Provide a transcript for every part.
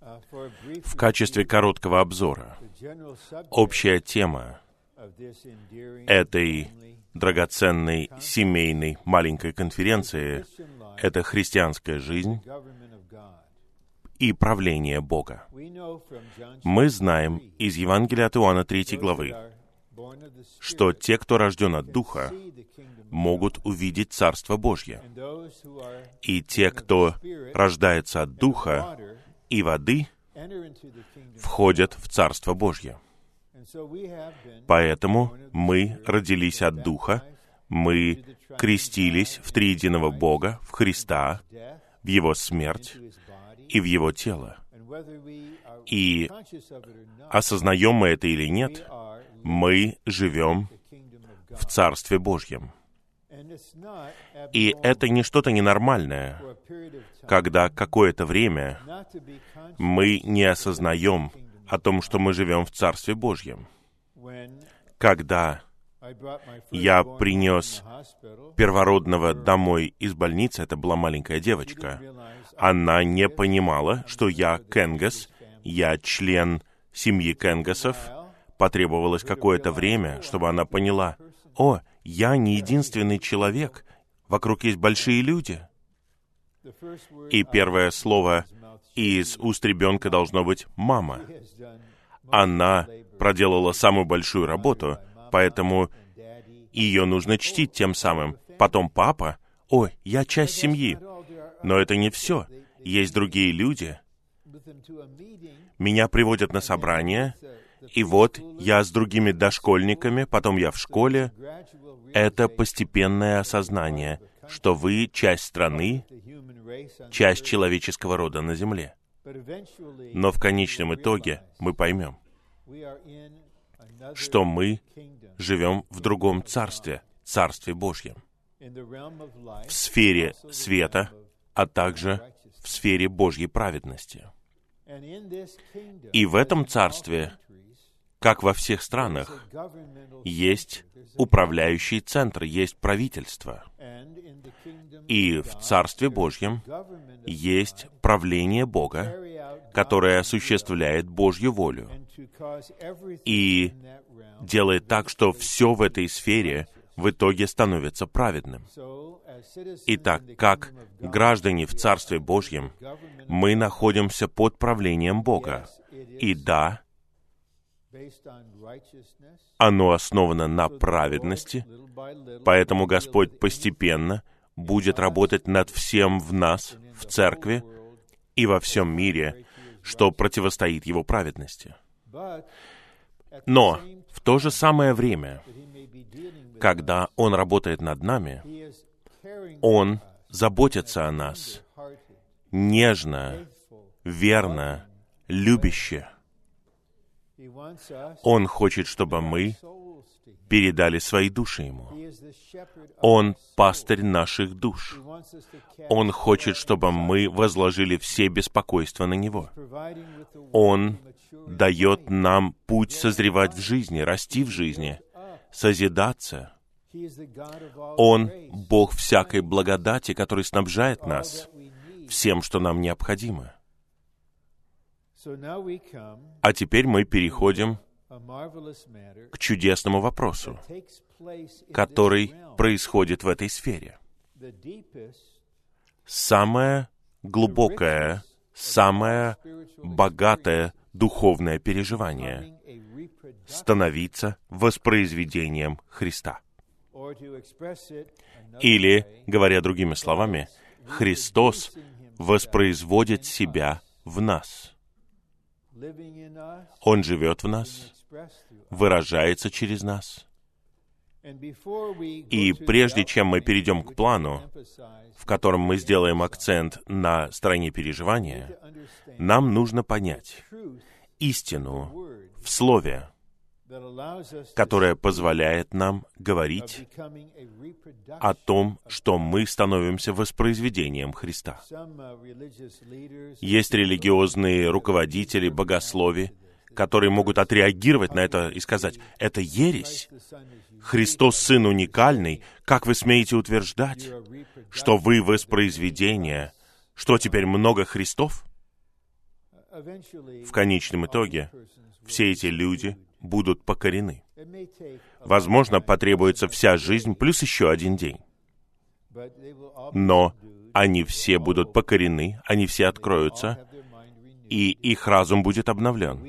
В качестве короткого обзора, общая тема этой драгоценной семейной маленькой конференции — это христианская жизнь и правление Бога. Мы знаем из Евангелия от Иоанна 3 главы, что те, кто рожден от Духа, могут увидеть Царство Божье. И те, кто рождается от Духа и воды, входят в Царство Божье. Поэтому мы родились от Духа, мы крестились в триединого Бога, в Христа, в Его смерть и в Его тело. И осознаем мы это или нет, мы живем в Царстве Божьем. И это не что-то ненормальное, когда какое-то время мы не осознаем о том, что мы живем в Царстве Божьем. Когда я принес первородного домой из больницы, это была маленькая девочка, она не понимала, что я Кенгас, я член семьи Кенгасов. Потребовалось какое-то время, чтобы она поняла, о, я не единственный человек, вокруг есть большие люди. И первое слово из уст ребенка должно быть «мама». Она проделала самую большую работу, поэтому ее нужно чтить тем самым. Потом папа, «Ой, я часть семьи». Но это не все. Есть другие люди. Меня приводят на собрание, и вот я с другими дошкольниками, потом я в школе. Это постепенное осознание, что вы часть страны, часть человеческого рода на Земле. Но в конечном итоге мы поймем, что мы живем в другом царстве, царстве Божьем, в сфере света, а также в сфере Божьей праведности. И в этом царстве, как во всех странах, есть управляющий центр, есть правительство. И в Царстве Божьем есть правление Бога, которое осуществляет Божью волю и делает так, что все в этой сфере в итоге становится праведным. Итак, как граждане в Царстве Божьем, мы находимся под правлением Бога. И да, оно основано на праведности, поэтому Господь постепенно будет работать над всем в нас, в церкви и во всем мире, что противостоит Его праведности. Но в то же самое время, когда Он работает над нами, Он заботится о нас нежно, верно, любяще. Он хочет, чтобы мы передали свои души Ему. Он пастырь наших душ. Он хочет, чтобы мы возложили все беспокойства на Него. Он дает нам путь созревать в жизни, расти в жизни, созидаться. Он — Бог всякой благодати, который снабжает нас всем, что нам необходимо. А теперь мы переходим к чудесному вопросу, который происходит в этой сфере. Самое глубокое, самое богатое духовное переживание — становиться воспроизведением Христа. Или, говоря другими словами, Христос воспроизводит себя в нас. Он живет в нас, выражается через нас. И прежде чем мы перейдем к плану, в котором мы сделаем акцент на стороне переживания, нам нужно понять истину в Слове, которая позволяет нам говорить о том, что мы становимся воспроизведением Христа. Есть религиозные руководители, богослови, которые могут отреагировать на это и сказать, это ересь. Христос Сын уникальный. Как вы смеете утверждать, что вы воспроизведение? Что теперь много Христов? в конечном итоге все эти люди будут покорены. Возможно, потребуется вся жизнь плюс еще один день. Но они все будут покорены, они все откроются, и их разум будет обновлен.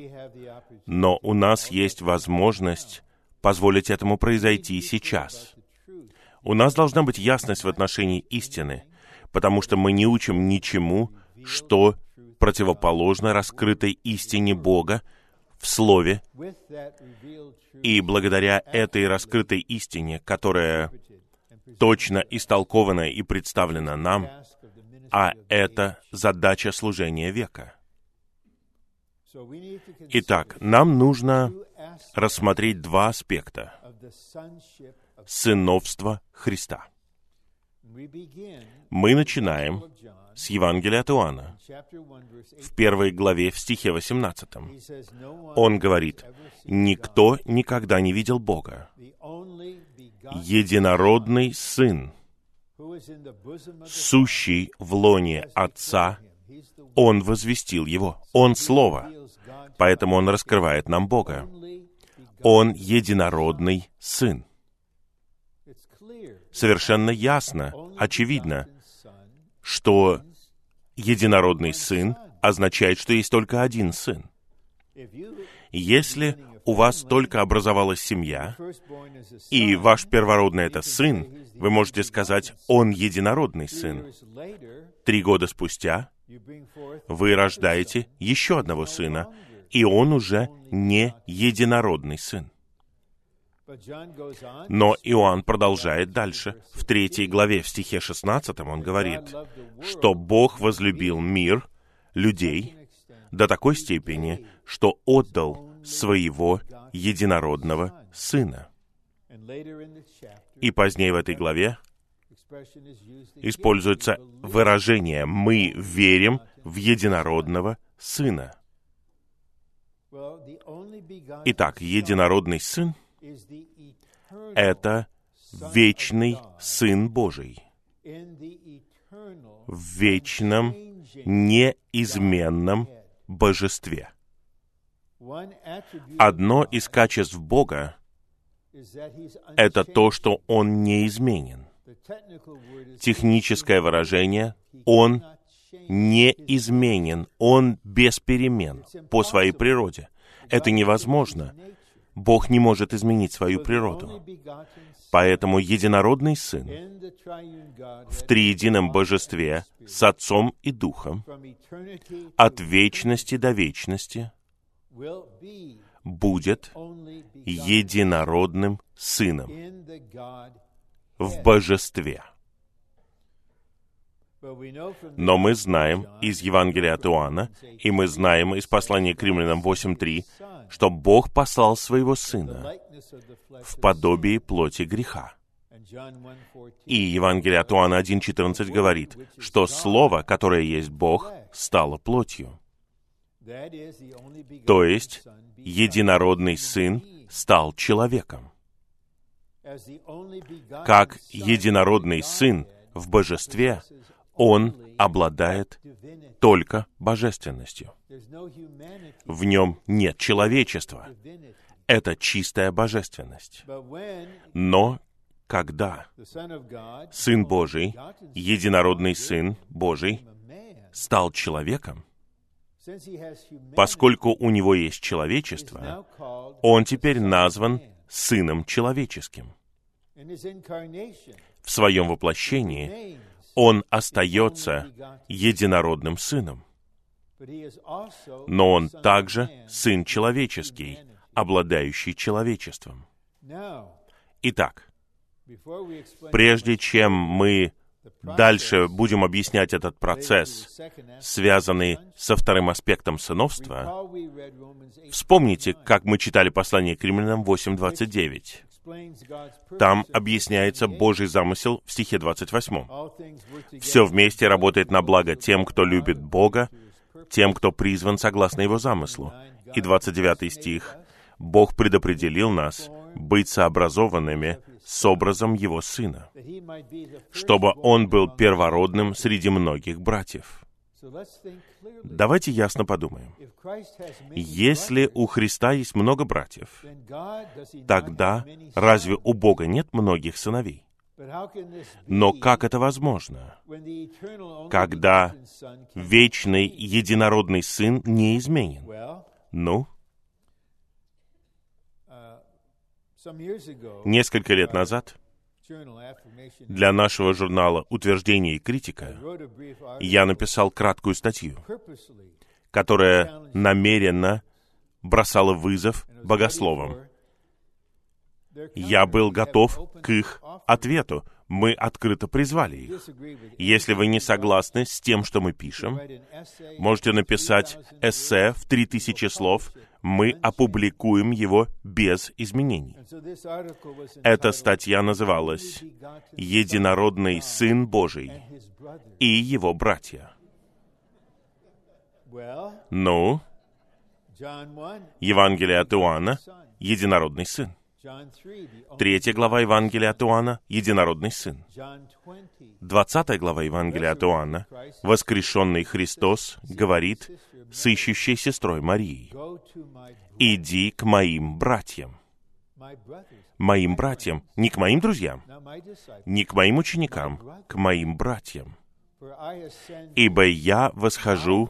Но у нас есть возможность позволить этому произойти сейчас. У нас должна быть ясность в отношении истины, потому что мы не учим ничему, что противоположно раскрытой истине Бога в Слове. И благодаря этой раскрытой истине, которая точно истолкована и представлена нам, а это задача служения века. Итак, нам нужно рассмотреть два аспекта сыновства Христа. Мы начинаем с Евангелия от Иоанна, в первой главе, в стихе 18. Он говорит, «Никто никогда не видел Бога. Единородный Сын, сущий в лоне Отца, Он возвестил Его. Он Слово. Поэтому Он раскрывает нам Бога. Он единородный Сын. Совершенно ясно, очевидно, что единородный сын означает, что есть только один сын. Если у вас только образовалась семья, и ваш первородный — это сын, вы можете сказать, он единородный сын. Три года спустя вы рождаете еще одного сына, и он уже не единородный сын. Но Иоанн продолжает дальше. В третьей главе, в стихе 16, он говорит, что Бог возлюбил мир, людей, до такой степени, что отдал своего единородного Сына. И позднее в этой главе используется выражение «мы верим в единородного Сына». Итак, единородный Сын — это вечный Сын Божий в вечном, неизменном божестве. Одно из качеств Бога — это то, что Он неизменен. Техническое выражение — Он неизменен, Он без перемен по своей природе. Это невозможно. Бог не может изменить свою природу. Поэтому единородный Сын в триедином божестве с Отцом и Духом от вечности до вечности будет единородным Сыном в божестве. Но мы знаем из Евангелия от Иоанна, и мы знаем из послания к римлянам 8.3, что Бог послал своего Сына в подобии плоти греха. И Евангелие от Иоанна 1.14 говорит, что Слово, которое есть Бог, стало плотью. То есть, единородный Сын стал человеком. Как единородный Сын в божестве, Он обладает только божественностью. В нем нет человечества. Это чистая божественность. Но когда Сын Божий, единородный Сын Божий, стал человеком, поскольку у него есть человечество, он теперь назван Сыном Человеческим. В своем воплощении он остается единородным сыном. Но он также сын человеческий, обладающий человечеством. Итак, прежде чем мы дальше будем объяснять этот процесс, связанный со вторым аспектом сыновства, вспомните, как мы читали послание к римлянам 8.29. Там объясняется Божий замысел в стихе 28. «Все вместе работает на благо тем, кто любит Бога, тем, кто призван согласно Его замыслу». И 29 стих. «Бог предопределил нас быть сообразованными с образом Его Сына, чтобы Он был первородным среди многих братьев». Давайте ясно подумаем. Если у Христа есть много братьев, тогда разве у Бога нет многих сыновей? Но как это возможно, когда вечный единородный Сын неизменен? Ну, несколько лет назад для нашего журнала «Утверждение и критика» я написал краткую статью, которая намеренно бросала вызов богословам. Я был готов к их ответу. Мы открыто призвали их. Если вы не согласны с тем, что мы пишем, можете написать эссе в 3000 слов мы опубликуем его без изменений. Эта статья называлась «Единородный Сын Божий и его братья». Ну, Евангелие от Иоанна — Единородный Сын. Третья глава Евангелия от Иоанна — Единородный Сын. Двадцатая глава Евангелия от Иоанна — Воскрешенный Христос говорит с ищущей сестрой Марией, «Иди к моим братьям». Моим братьям, не к моим друзьям, не к моим ученикам, к моим братьям. «Ибо я восхожу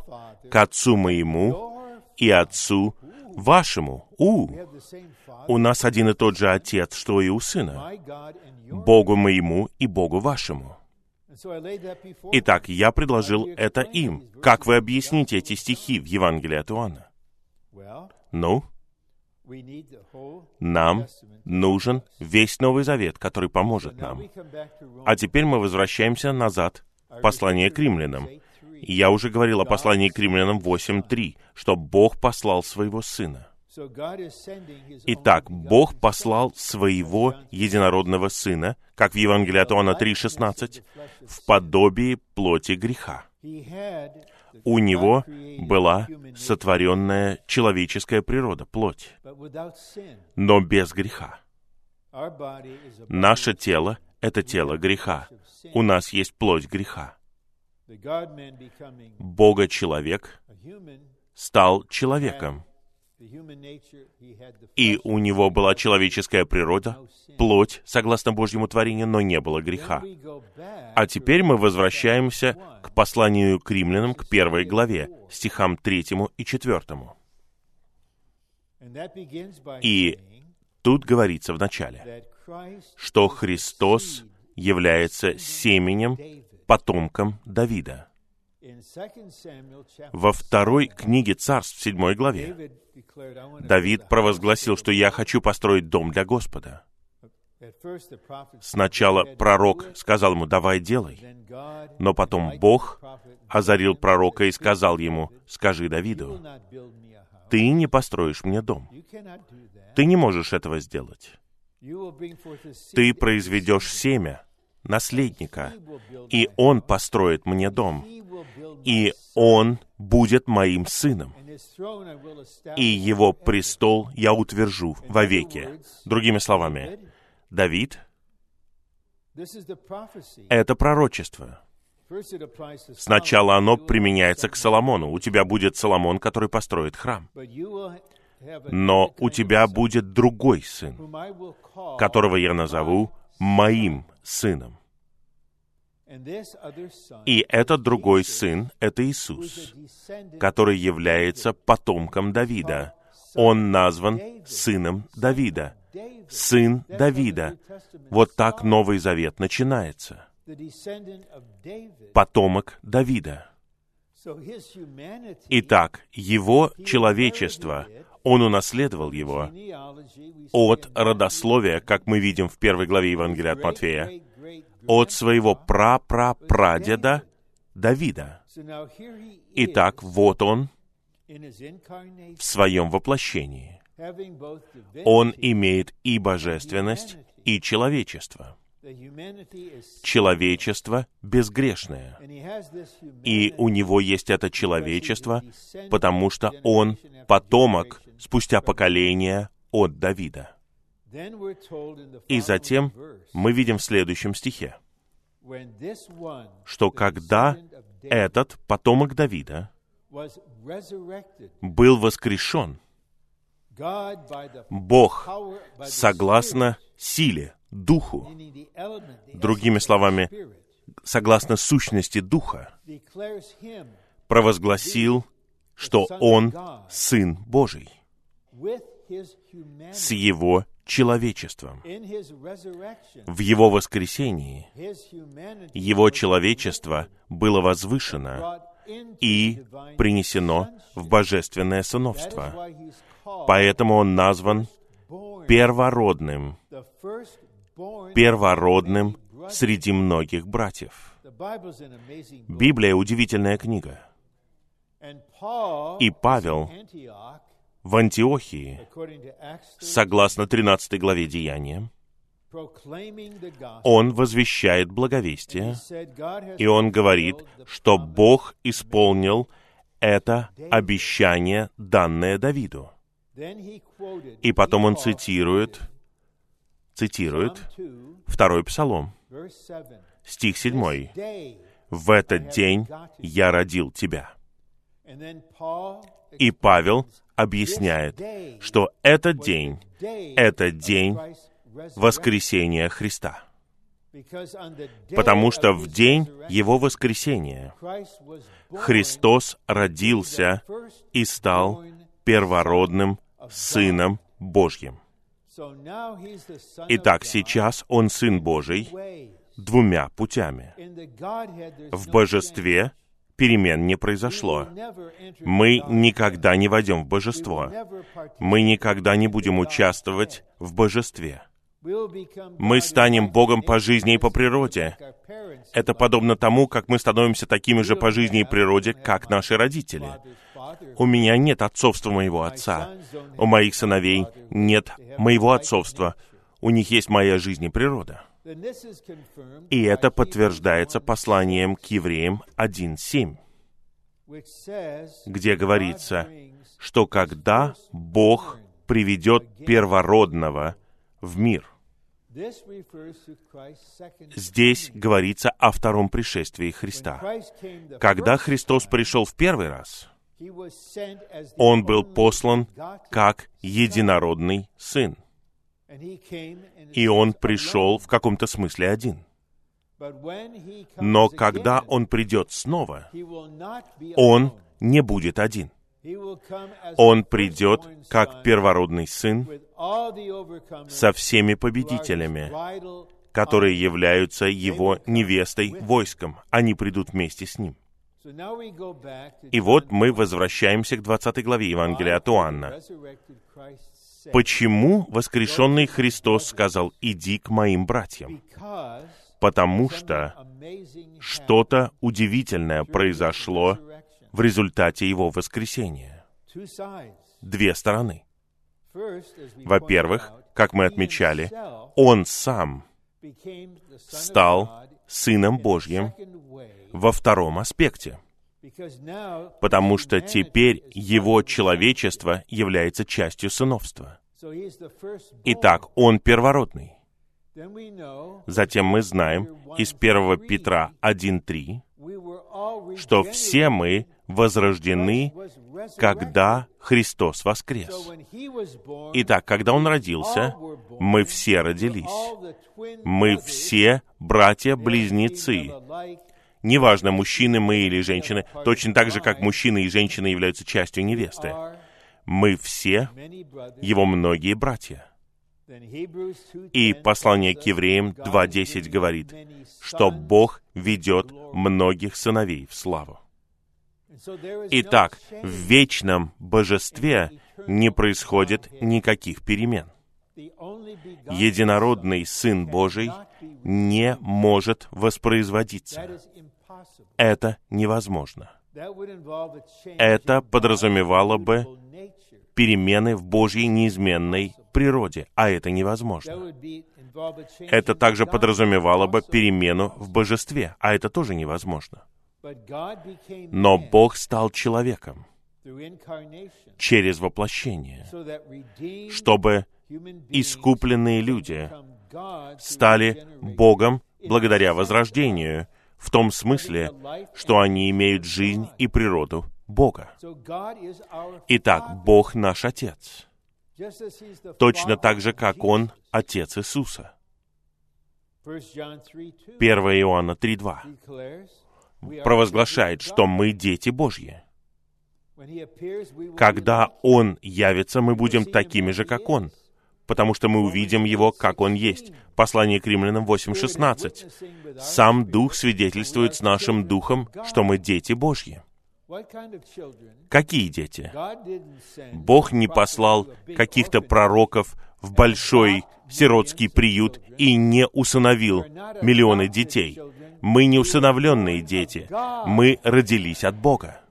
к Отцу моему и Отцу вашему». У, у нас один и тот же Отец, что и у Сына. Богу моему и Богу вашему. Итак, я предложил это им. Как вы объясните эти стихи в Евангелии от Иоанна? Ну, нам нужен весь Новый Завет, который поможет нам. А теперь мы возвращаемся назад послание к римлянам. Я уже говорил о послании к римлянам 8.3, что Бог послал своего Сына. Итак, Бог послал своего единородного Сына, как в Евангелии от Иоанна 3,16, в подобии плоти греха. У него была сотворенная человеческая природа, плоть, но без греха. Наше тело — это тело греха. У нас есть плоть греха. Бога-человек стал человеком, и у него была человеческая природа, плоть, согласно Божьему творению, но не было греха. А теперь мы возвращаемся к посланию к римлянам, к первой главе, стихам третьему и четвертому. И тут говорится в начале, что Христос является семенем, потомком Давида. Во второй книге Царств, в седьмой главе, Давид провозгласил, что я хочу построить дом для Господа. Сначала пророк сказал ему, давай делай. Но потом Бог озарил пророка и сказал ему, скажи Давиду, ты не построишь мне дом. Ты не можешь этого сделать. Ты произведешь семя, наследника, и он построит мне дом, и он будет моим сыном, и его престол я утвержу вовеки. Другими словами, Давид — это пророчество. Сначала оно применяется к Соломону. У тебя будет Соломон, который построит храм. Но у тебя будет другой сын, которого я назову моим сыном. И этот другой сын — это Иисус, который является потомком Давида. Он назван сыном Давида. Сын Давида. Вот так Новый Завет начинается. Потомок Давида. Итак, его человечество, он унаследовал его от родословия, как мы видим в первой главе Евангелия от Матфея, от своего пра-пра-прадеда Давида. Итак, вот он в своем воплощении. Он имеет и божественность, и человечество. Человечество безгрешное. И у него есть это человечество, потому что он потомок спустя поколения от Давида. И затем мы видим в следующем стихе. что когда этот потомок Давида был воскрешен, Бог, согласно силе, духу, другими словами, согласно сущности духа, провозгласил, что он Сын Божий с его человечеством. В его воскресении его человечество было возвышено и принесено в божественное сыновство. Поэтому он назван первородным, первородным среди многих братьев. Библия — удивительная книга. И Павел в Антиохии, согласно 13 главе Деяния, он возвещает благовестие, и он говорит, что Бог исполнил это обещание, данное Давиду. И потом он цитирует, цитирует второй псалом, стих 7. «В этот день я родил тебя». И Павел объясняет, что этот день, это день воскресения Христа. Потому что в день Его воскресения Христос родился и стал первородным Сыном Божьим. Итак, сейчас Он Сын Божий двумя путями. В божестве перемен не произошло. Мы никогда не войдем в божество. Мы никогда не будем участвовать в божестве. Мы станем Богом по жизни и по природе. Это подобно тому, как мы становимся такими же по жизни и природе, как наши родители. У меня нет отцовства моего отца. У моих сыновей нет моего отцовства. У них есть моя жизнь и природа. И это подтверждается посланием к евреям 1.7, где говорится, что когда Бог приведет первородного в мир, Здесь говорится о втором пришествии Христа. Когда Христос пришел в первый раз, Он был послан как единородный Сын — и он пришел в каком-то смысле один. Но когда он придет снова, он не будет один. Он придет как первородный сын со всеми победителями, которые являются его невестой войском. Они придут вместе с ним. И вот мы возвращаемся к 20 главе Евангелия от Иоанна почему воскрешенный Христос сказал «иди к моим братьям»? Потому что что-то удивительное произошло в результате его воскресения. Две стороны. Во-первых, как мы отмечали, он сам стал Сыном Божьим во втором аспекте — потому что теперь его человечество является частью сыновства. Итак, он первородный. Затем мы знаем из 1 Петра 1.3, что все мы возрождены, когда Христос воскрес. Итак, когда Он родился, мы все родились. Мы все братья-близнецы Неважно, мужчины мы или женщины, точно так же, как мужчины и женщины являются частью невесты. Мы все его многие братья. И послание к евреям 2.10 говорит, что Бог ведет многих сыновей в славу. Итак, в вечном божестве не происходит никаких перемен. Единородный Сын Божий не может воспроизводиться это невозможно. Это подразумевало бы перемены в Божьей неизменной природе, а это невозможно. Это также подразумевало бы перемену в божестве, а это тоже невозможно. Но Бог стал человеком через воплощение, чтобы искупленные люди стали Богом благодаря возрождению, в том смысле, что они имеют жизнь и природу Бога. Итак, Бог наш Отец. Точно так же, как Он Отец Иисуса. 1 Иоанна 3.2 провозглашает, что мы дети Божьи. Когда Он явится, мы будем такими же, как Он, потому что мы увидим Его, как Он есть. Послание к римлянам 8.16. Сам Дух свидетельствует с нашим Духом, что мы дети Божьи. Какие дети? Бог не послал каких-то пророков в большой сиротский приют и не усыновил миллионы детей. Мы не усыновленные дети. Мы родились от Бога.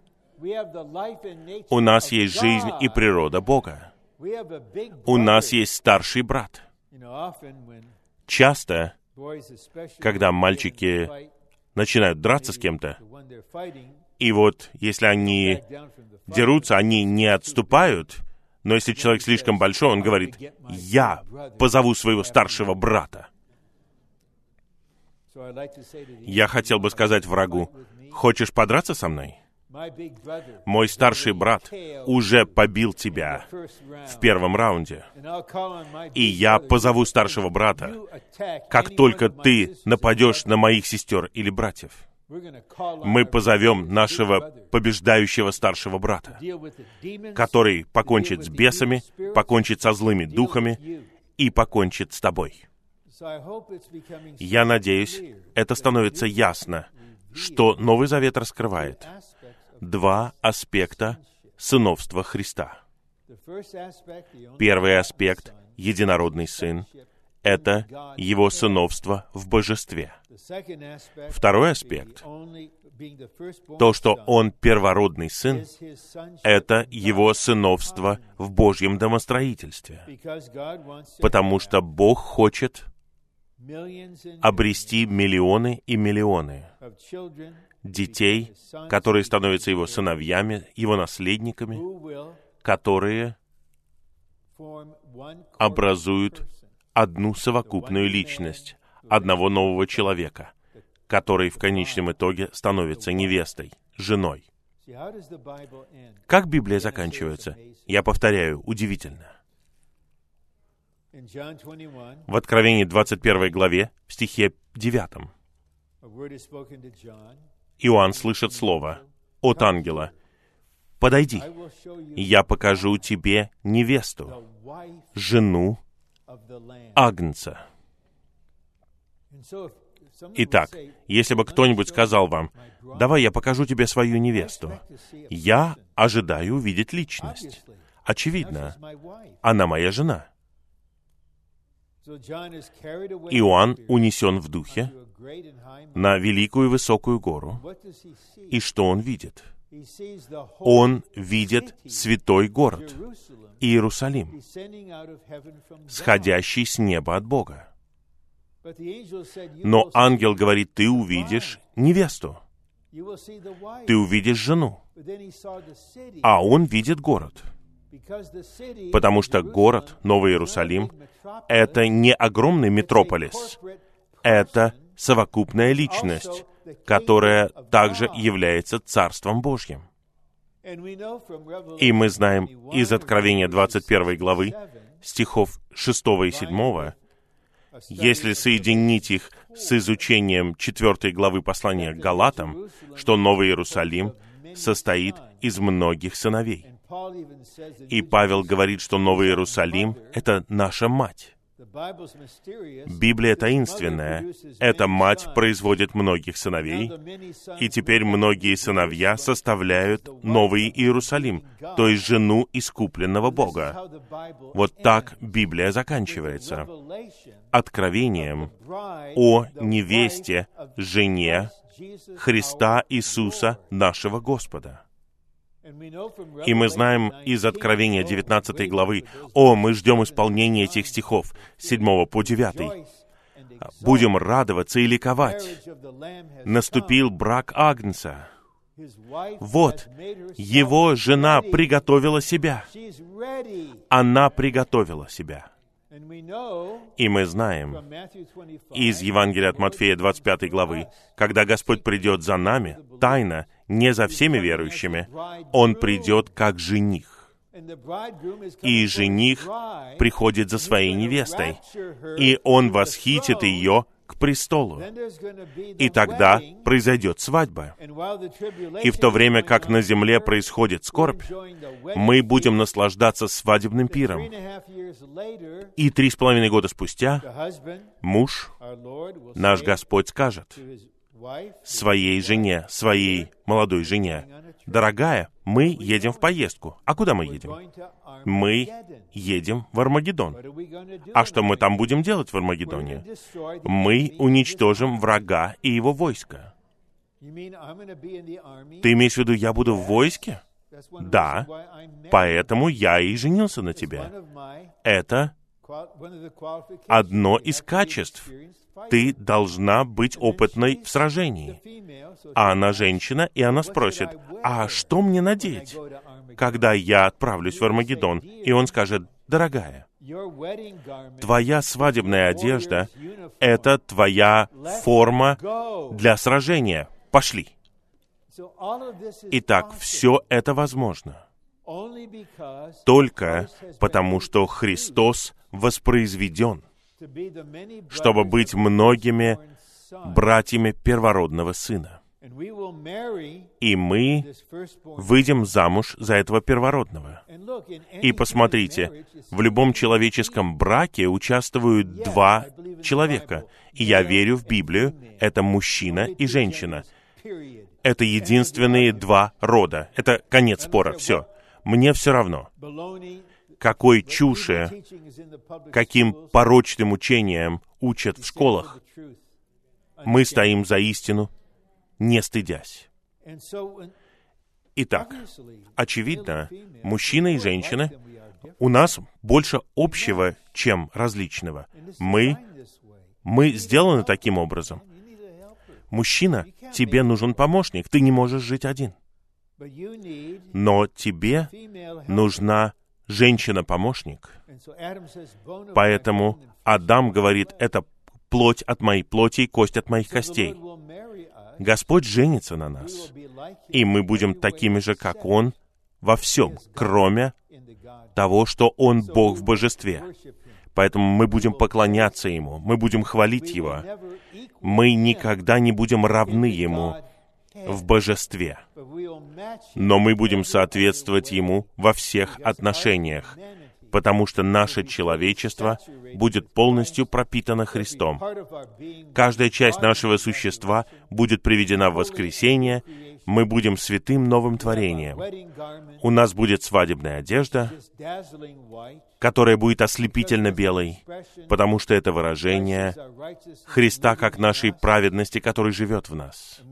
У нас есть жизнь и природа Бога. У нас есть старший брат. Часто, когда мальчики начинают драться с кем-то, и вот если они дерутся, они не отступают, но если человек слишком большой, он говорит, я позову своего старшего брата. Я хотел бы сказать врагу, хочешь подраться со мной? Мой старший брат уже побил тебя в первом раунде. И я позову старшего брата, как только ты нападешь на моих сестер или братьев. Мы позовем нашего побеждающего старшего брата, который покончит с бесами, покончит со злыми духами и покончит с тобой. Я надеюсь, это становится ясно, что Новый Завет раскрывает два аспекта сыновства Христа. Первый аспект — единородный Сын — это Его сыновство в божестве. Второй аспект — то, что Он первородный Сын — это Его сыновство в Божьем домостроительстве. Потому что Бог хочет обрести миллионы и миллионы детей, которые становятся его сыновьями, его наследниками, которые образуют одну совокупную личность, одного нового человека, который в конечном итоге становится невестой, женой. Как Библия заканчивается? Я повторяю, удивительно. В Откровении 21 главе, в стихе 9, Иоанн слышит слово от ангела. «Подойди, я покажу тебе невесту, жену Агнца». Итак, если бы кто-нибудь сказал вам, «Давай я покажу тебе свою невесту», я ожидаю увидеть личность. Очевидно, она моя жена. Иоанн унесен в духе на великую высокую гору. И что он видит? Он видит святой город, Иерусалим, сходящий с неба от Бога. Но ангел говорит, ты увидишь невесту, ты увидишь жену, а он видит город — Потому что город, Новый Иерусалим, это не огромный метрополис, это совокупная личность, которая также является Царством Божьим. И мы знаем из Откровения 21 главы, стихов 6 и 7, если соединить их с изучением 4 главы послания к Галатам, что Новый Иерусалим состоит из многих сыновей. И Павел говорит, что Новый Иерусалим — это наша мать. Библия таинственная. Эта мать производит многих сыновей, и теперь многие сыновья составляют Новый Иерусалим, то есть жену искупленного Бога. Вот так Библия заканчивается. Откровением о невесте, жене Христа Иисуса, нашего Господа. И мы знаем из Откровения 19 главы, «О, мы ждем исполнения этих стихов, 7 по 9. Будем радоваться и ликовать. Наступил брак Агнца. Вот, его жена приготовила себя. Она приготовила себя. И мы знаем из Евангелия от Матфея 25 главы, когда Господь придет за нами, тайно, не за всеми верующими, Он придет как жених. И жених приходит за своей невестой, и он восхитит ее к престолу. И тогда произойдет свадьба. И в то время, как на земле происходит скорбь, мы будем наслаждаться свадебным пиром. И три с половиной года спустя муж, наш Господь, скажет своей жене, своей молодой жене, «Дорогая, мы едем в поездку. А куда мы едем? Мы едем в Армагеддон. А что мы там будем делать в Армагеддоне? Мы уничтожим врага и его войско. Ты имеешь в виду, я буду в войске? Да, поэтому я и женился на тебе. Это одно из качеств. Ты должна быть опытной в сражении. А она женщина, и она спросит, а что мне надеть, когда я отправлюсь в Армагеддон? И он скажет, дорогая, твоя свадебная одежда — это твоя форма для сражения. Пошли. Итак, все это возможно только потому, что Христос воспроизведен, чтобы быть многими братьями первородного Сына. И мы выйдем замуж за этого первородного. И посмотрите, в любом человеческом браке участвуют два человека. И я верю в Библию, это мужчина и женщина. Это единственные два рода. Это конец спора, все. Мне все равно, какой чуши, каким порочным учением учат в школах. Мы стоим за истину, не стыдясь. Итак, очевидно, мужчина и женщина, у нас больше общего, чем различного. Мы, мы сделаны таким образом. Мужчина, тебе нужен помощник, ты не можешь жить один. Но тебе нужна женщина-помощник. Поэтому Адам говорит, это плоть от моей плоти и кость от моих костей. Господь женится на нас, и мы будем такими же, как Он, во всем, кроме того, что Он Бог в божестве. Поэтому мы будем поклоняться Ему, мы будем хвалить Его. Мы никогда не будем равны Ему, в божестве, но мы будем соответствовать Ему во всех отношениях, потому что наше человечество будет полностью пропитано Христом. Каждая часть нашего существа будет приведена в воскресение, мы будем святым новым творением. У нас будет свадебная одежда, которая будет ослепительно белой, потому что это выражение Христа как нашей праведности, который живет в нас.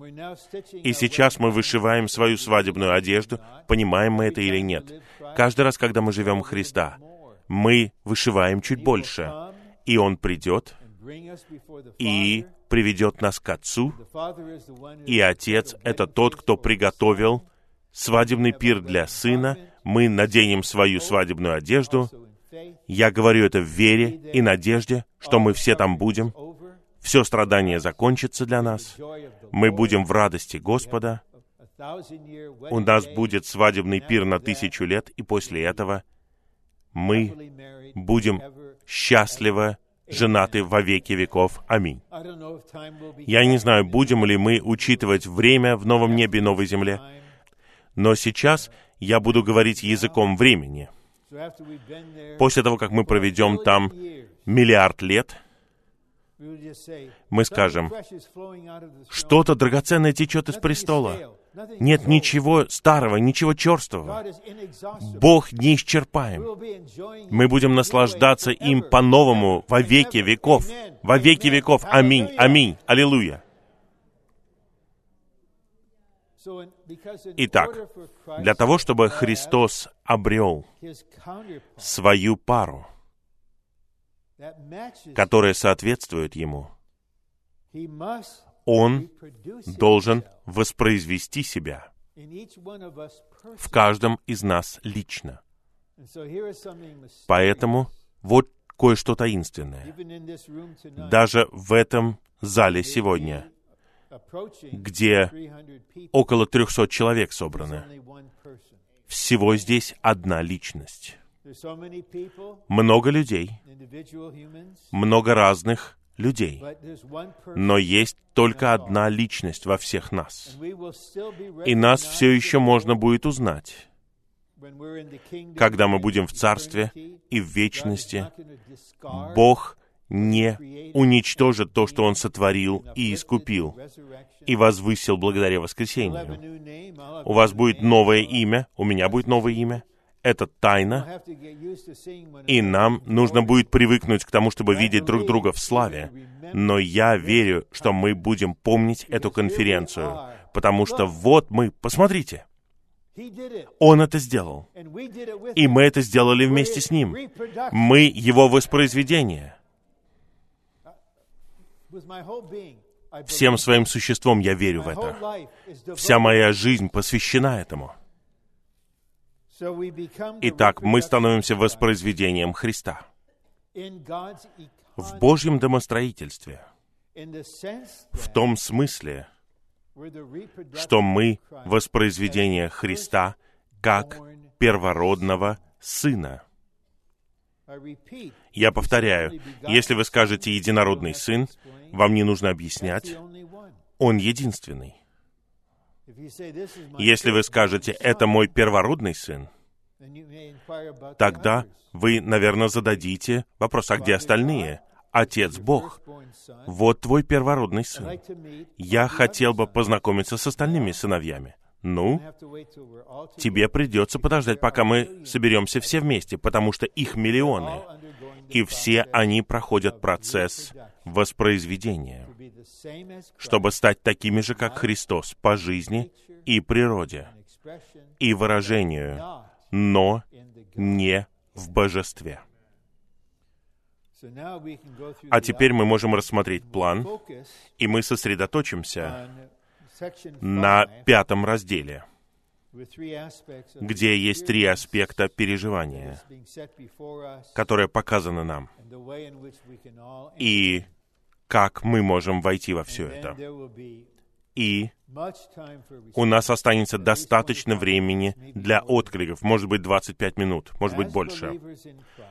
И сейчас мы вышиваем свою свадебную одежду, понимаем мы это или нет. Каждый раз, когда мы живем Христа, мы вышиваем чуть больше, и Он придет и приведет нас к Отцу, и Отец — это тот, кто приготовил свадебный пир для Сына, мы наденем свою свадебную одежду. Я говорю это в вере и надежде, что мы все там будем. Все страдание закончится для нас. Мы будем в радости Господа. У нас будет свадебный пир на тысячу лет, и после этого мы будем счастливо женаты во веки веков. Аминь. Я не знаю, будем ли мы учитывать время в новом небе и новой земле, но сейчас я буду говорить языком времени. После того, как мы проведем там миллиард лет, мы скажем, что-то драгоценное течет из престола. Нет ничего старого, ничего черствого. Бог неисчерпаем. Мы будем наслаждаться им по-новому во веки веков. Во веки веков. Аминь. Аминь. Аллилуйя. Итак, для того, чтобы Христос обрел свою пару, которая соответствует Ему, Он должен воспроизвести себя в каждом из нас лично. Поэтому вот кое-что таинственное. Даже в этом зале сегодня, где около 300 человек собраны, всего здесь одна личность. Много людей, много разных людей, но есть только одна личность во всех нас. И нас все еще можно будет узнать, когда мы будем в Царстве и в вечности. Бог не уничтожит то, что Он сотворил и искупил, и возвысил благодаря воскресению. У вас будет новое имя, у меня будет новое имя. Это тайна, и нам нужно будет привыкнуть к тому, чтобы видеть друг друга в славе. Но я верю, что мы будем помнить эту конференцию, потому что вот мы, посмотрите, он это сделал. И мы это сделали вместе с ним. Мы его воспроизведение. Всем своим существом я верю в это. Вся моя жизнь посвящена этому. Итак, мы становимся воспроизведением Христа. В Божьем домостроительстве. В том смысле, что мы воспроизведение Христа как первородного Сына. Я повторяю, если вы скажете «единородный Сын», вам не нужно объяснять, Он единственный. Если вы скажете «это мой первородный Сын», тогда вы, наверное, зададите вопрос, а где остальные? Отец Бог. Вот твой первородный сын. Я хотел бы познакомиться с остальными сыновьями. Ну, тебе придется подождать, пока мы соберемся все вместе, потому что их миллионы. И все они проходят процесс воспроизведения, чтобы стать такими же, как Христос, по жизни и природе, и выражению, но не в божестве. А теперь мы можем рассмотреть план, и мы сосредоточимся на пятом разделе, где есть три аспекта переживания, которые показаны нам, и как мы можем войти во все это. И у нас останется достаточно времени для откликов, может быть, 25 минут, может быть, больше.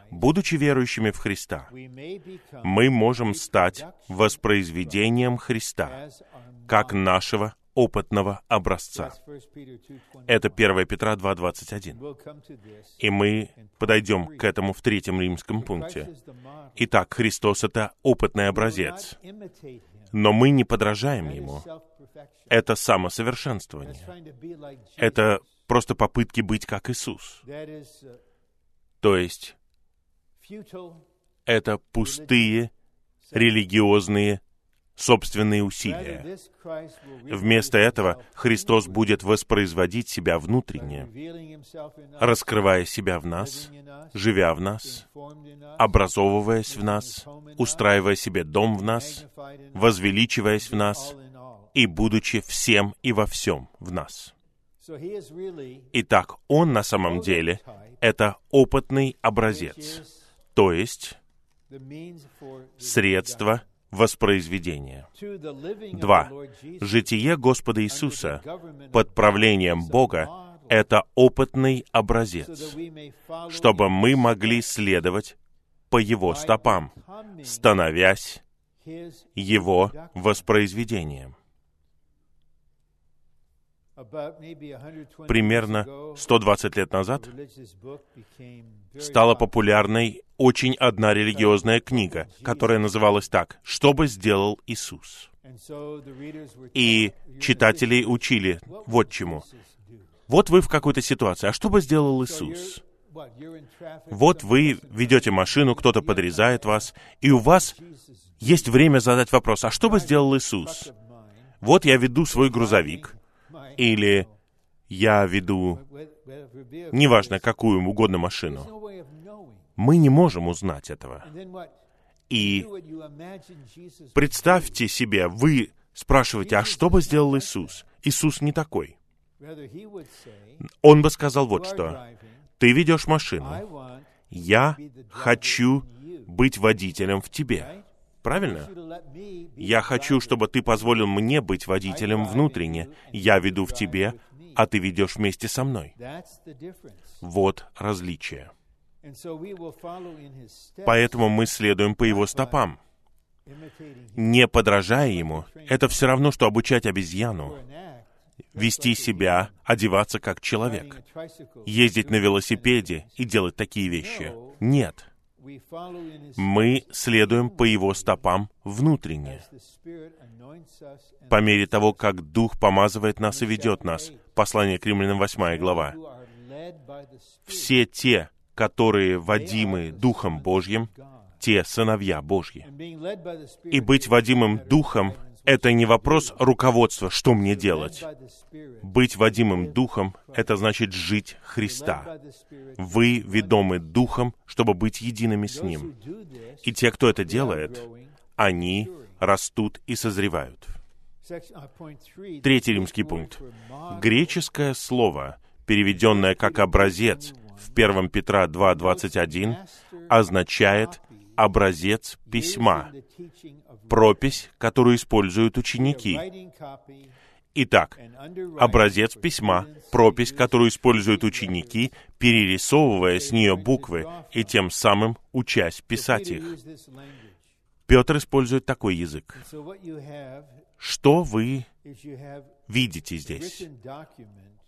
Будучи верующими в Христа, мы можем стать воспроизведением Христа как нашего опытного образца. Это 1 Петра 2.21. И мы подойдем к этому в третьем римском пункте. Итак, Христос — это опытный образец. Но мы не подражаем Ему. Это самосовершенствование. Это просто попытки быть как Иисус. То есть, это пустые религиозные собственные усилия. Вместо этого Христос будет воспроизводить себя внутренне, раскрывая себя в нас, живя в нас, образовываясь в нас, устраивая себе дом в нас, возвеличиваясь в нас и будучи всем и во всем в нас. Итак, Он на самом деле — это опытный образец, то есть средство — воспроизведения. Два. Житие Господа Иисуса под правлением Бога — это опытный образец, чтобы мы могли следовать по Его стопам, становясь Его воспроизведением. Примерно 120 лет назад стала популярной очень одна религиозная книга, которая называлась так «Что бы сделал Иисус?». И читатели учили вот чему. Вот вы в какой-то ситуации, а что бы сделал Иисус? Вот вы ведете машину, кто-то подрезает вас, и у вас есть время задать вопрос, а что бы сделал Иисус? Вот я веду свой грузовик, или я веду, неважно, какую угодно машину. Мы не можем узнать этого. И представьте себе, вы спрашиваете, а что бы сделал Иисус? Иисус не такой. Он бы сказал вот что. Ты ведешь машину. Я хочу быть водителем в тебе. Правильно? Я хочу, чтобы ты позволил мне быть водителем внутренне. Я веду в тебе, а ты ведешь вместе со мной. Вот различие. Поэтому мы следуем по его стопам. Не подражая ему, это все равно, что обучать обезьяну вести себя, одеваться как человек, ездить на велосипеде и делать такие вещи. Нет. Мы следуем по его стопам внутренне. По мере того, как Дух помазывает нас и ведет нас. Послание к римлянам 8 глава. Все те, которые водимы Духом Божьим, те сыновья Божьи. И быть водимым Духом — это не вопрос руководства, что мне делать. Быть водимым Духом — это значит жить Христа. Вы ведомы Духом, чтобы быть едиными с Ним. И те, кто это делает, они растут и созревают. Третий римский пункт. Греческое слово, переведенное как «образец» в 1 Петра 2.21, означает образец письма, пропись, которую используют ученики. Итак, образец письма, пропись, которую используют ученики, перерисовывая с нее буквы и тем самым учась писать их. Петр использует такой язык. Что вы видите здесь?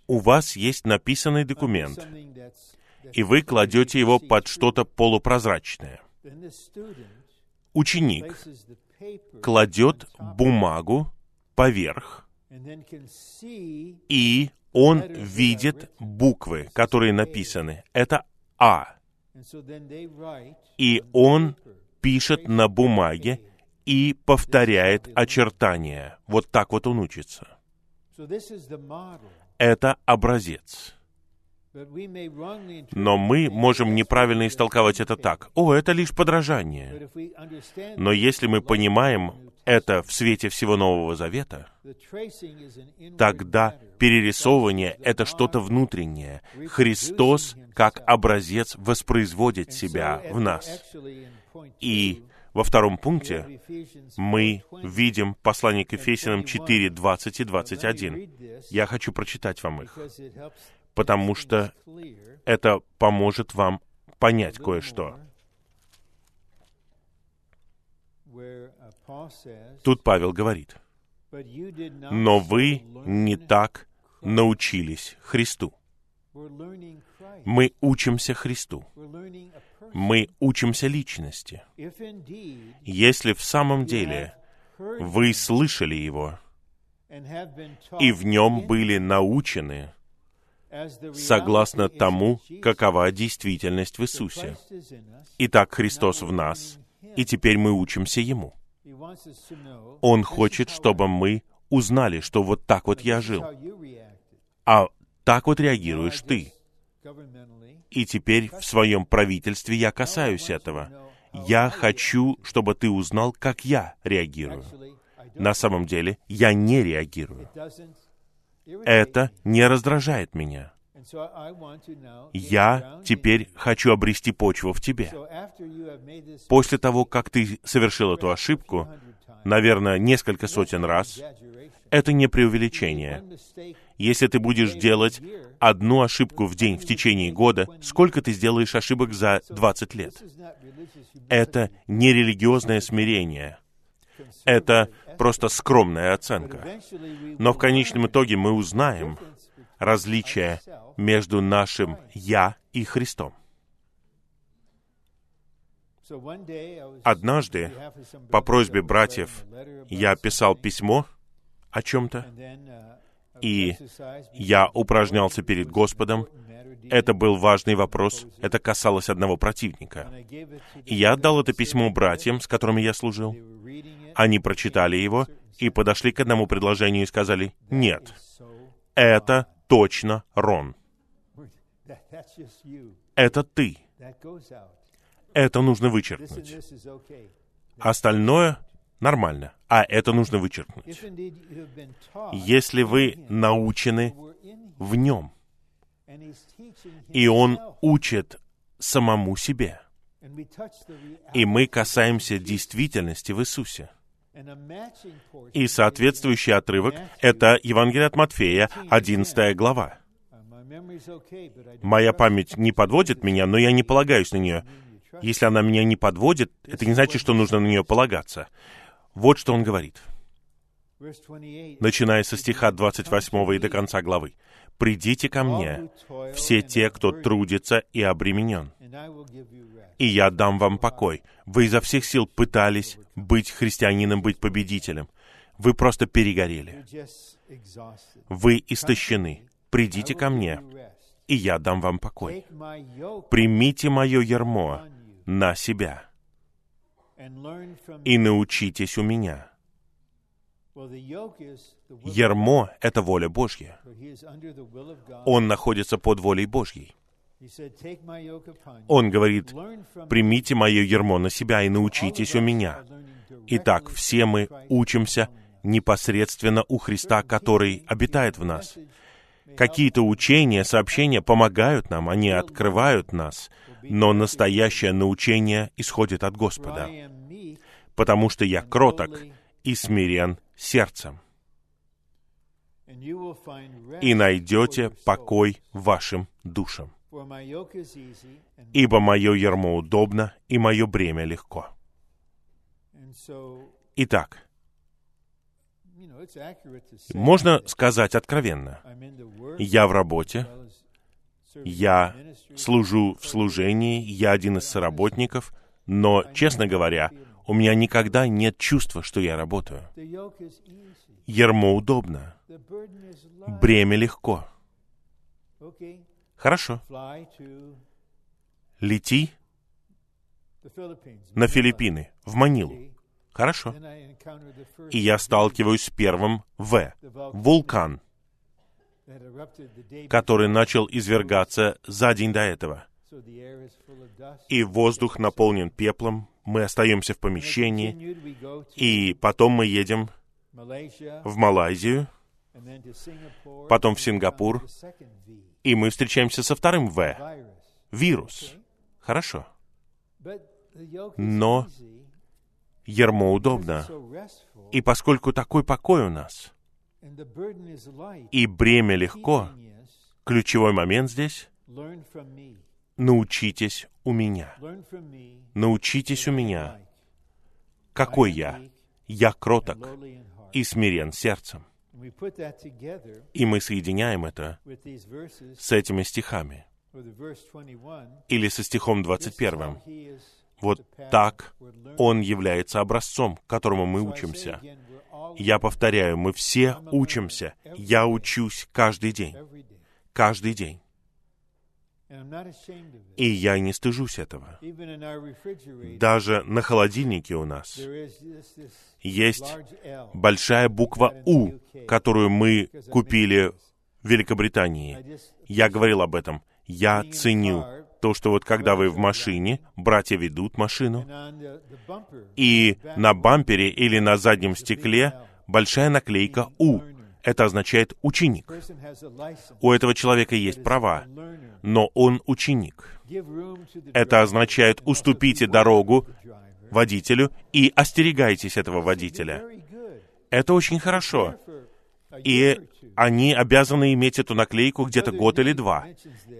У вас есть написанный документ, и вы кладете его под что-то полупрозрачное ученик кладет бумагу поверх, и он видит буквы, которые написаны. Это А. И он пишет на бумаге и повторяет очертания. Вот так вот он учится. Это образец. Но мы можем неправильно истолковать это так. О, это лишь подражание. Но если мы понимаем это в свете всего Нового Завета, тогда перерисовывание — это что-то внутреннее. Христос, как образец, воспроизводит себя в нас. И во втором пункте мы видим послание к Ефесянам 4, 20 и 21. Я хочу прочитать вам их, потому что это поможет вам понять кое-что. Тут Павел говорит, «Но вы не так научились Христу». Мы учимся Христу. Мы учимся личности. Если в самом деле вы слышали Его и в нем были научены, согласно тому, какова действительность в Иисусе. Итак, Христос в нас, и теперь мы учимся Ему. Он хочет, чтобы мы узнали, что вот так вот я жил. А так вот реагируешь ты. И теперь в своем правительстве я касаюсь этого. Я хочу, чтобы ты узнал, как я реагирую. На самом деле, я не реагирую это не раздражает меня. Я теперь хочу обрести почву в тебе. После того, как ты совершил эту ошибку, наверное, несколько сотен раз, это не преувеличение. Если ты будешь делать одну ошибку в день в течение года, сколько ты сделаешь ошибок за 20 лет? Это не религиозное смирение. Это просто скромная оценка. Но в конечном итоге мы узнаем различие между нашим «я» и Христом. Однажды, по просьбе братьев, я писал письмо о чем-то, и я упражнялся перед Господом. Это был важный вопрос, это касалось одного противника. И я отдал это письмо братьям, с которыми я служил. Они прочитали его и подошли к одному предложению и сказали, «Нет, это точно Рон. Это ты. Это нужно вычеркнуть. Остальное нормально, а это нужно вычеркнуть. Если вы научены в нем, и он учит самому себе, И мы касаемся действительности в Иисусе. И соответствующий отрывок — это Евангелие от Матфея, 11 глава. Моя память не подводит меня, но я не полагаюсь на нее. Если она меня не подводит, это не значит, что нужно на нее полагаться. Вот что он говорит. Начиная со стиха 28 и до конца главы. «Придите ко мне, все те, кто трудится и обременен, и я дам вам покой. Вы изо всех сил пытались быть христианином, быть победителем. Вы просто перегорели. Вы истощены. Придите ко мне, и я дам вам покой. Примите мое ярмо на себя и научитесь у меня. Ярмо — это воля Божья. Он находится под волей Божьей. Он говорит, примите мое ермо на себя и научитесь у меня. Итак, все мы учимся непосредственно у Христа, который обитает в нас. Какие-то учения, сообщения помогают нам, они открывают нас, но настоящее научение исходит от Господа, потому что я кроток и смирен сердцем. И найдете покой вашим душам. Ибо мое ярмо удобно, и мое бремя легко. Итак, можно сказать откровенно, я в работе, я служу в служении, я один из соработников, но, честно говоря, у меня никогда нет чувства, что я работаю. Ермо удобно, бремя легко. Хорошо. Лети на Филиппины, в Манилу. Хорошо. И я сталкиваюсь с первым В. Вулкан, который начал извергаться за день до этого. И воздух наполнен пеплом, мы остаемся в помещении, и потом мы едем в Малайзию, потом в Сингапур, и мы встречаемся со вторым «В» — вирус. Хорошо. Но ермо удобно. И поскольку такой покой у нас, и бремя легко, ключевой момент здесь — научитесь у меня. Научитесь у меня. Какой я? Я кроток и смирен сердцем. И мы соединяем это с этими стихами. Или со стихом 21. Вот так Он является образцом, которому мы учимся. Я повторяю, мы все учимся. Я учусь каждый день. Каждый день. И я не стыжусь этого. Даже на холодильнике у нас есть большая буква «У», которую мы купили в Великобритании. Я говорил об этом. Я ценю то, что вот когда вы в машине, братья ведут машину, и на бампере или на заднем стекле большая наклейка «У», это означает ученик. У этого человека есть права, но он ученик. Это означает уступите дорогу водителю и остерегайтесь этого водителя. Это очень хорошо. И они обязаны иметь эту наклейку где-то год или два.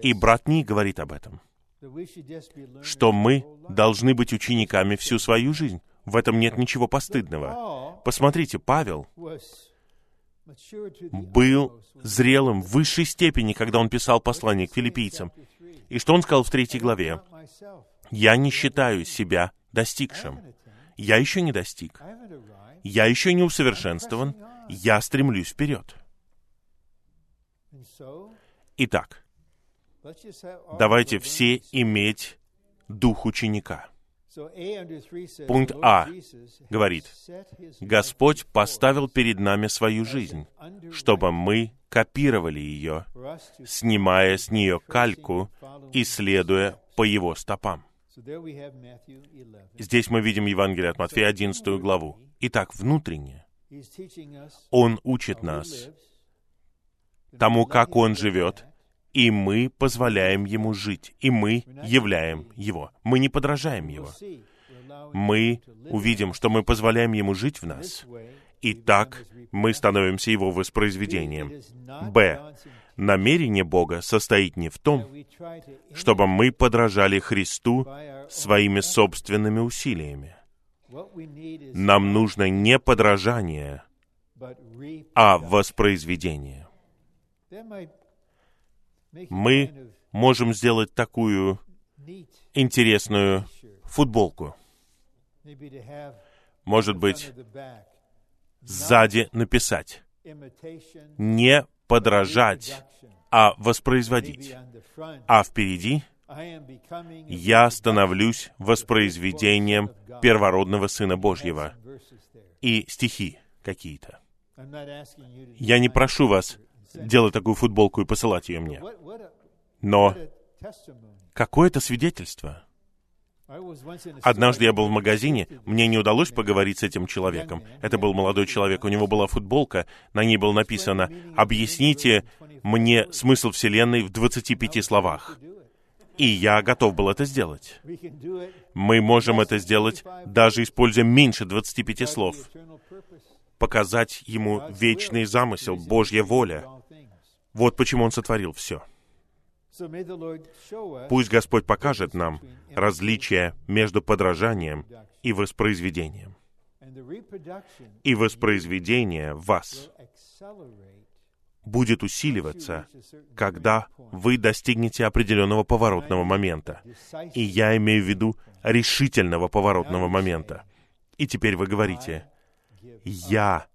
И брат Ни говорит об этом. Что мы должны быть учениками всю свою жизнь. В этом нет ничего постыдного. Посмотрите, Павел был зрелым в высшей степени, когда он писал послание к филиппийцам. И что он сказал в третьей главе? «Я не считаю себя достигшим. Я еще не достиг. Я еще не усовершенствован. Я стремлюсь вперед». Итак, давайте все иметь дух ученика. Пункт А говорит, Господь поставил перед нами свою жизнь, чтобы мы копировали ее, снимая с нее кальку и следуя по его стопам. Здесь мы видим Евангелие от Матфея, 11 главу. Итак, внутренне Он учит нас тому, как Он живет, и мы позволяем ему жить, и мы являем его. Мы не подражаем его. Мы увидим, что мы позволяем ему жить в нас, и так мы становимся его воспроизведением. Б. Намерение Бога состоит не в том, чтобы мы подражали Христу своими собственными усилиями. Нам нужно не подражание, а воспроизведение. Мы можем сделать такую интересную футболку. Может быть, сзади написать «Не подражать, а воспроизводить». А впереди «Я становлюсь воспроизведением первородного Сына Божьего». И стихи какие-то. Я не прошу вас делать такую футболку и посылать ее мне. Но какое это свидетельство? Однажды я был в магазине, мне не удалось поговорить с этим человеком. Это был молодой человек, у него была футболка, на ней было написано «Объясните мне смысл Вселенной в 25 словах». И я готов был это сделать. Мы можем это сделать, даже используя меньше 25 слов. Показать ему вечный замысел, Божья воля. Вот почему Он сотворил все. Пусть Господь покажет нам различие между подражанием и воспроизведением. И воспроизведение в вас будет усиливаться, когда вы достигнете определенного поворотного момента. И я имею в виду решительного поворотного момента. И теперь вы говорите, я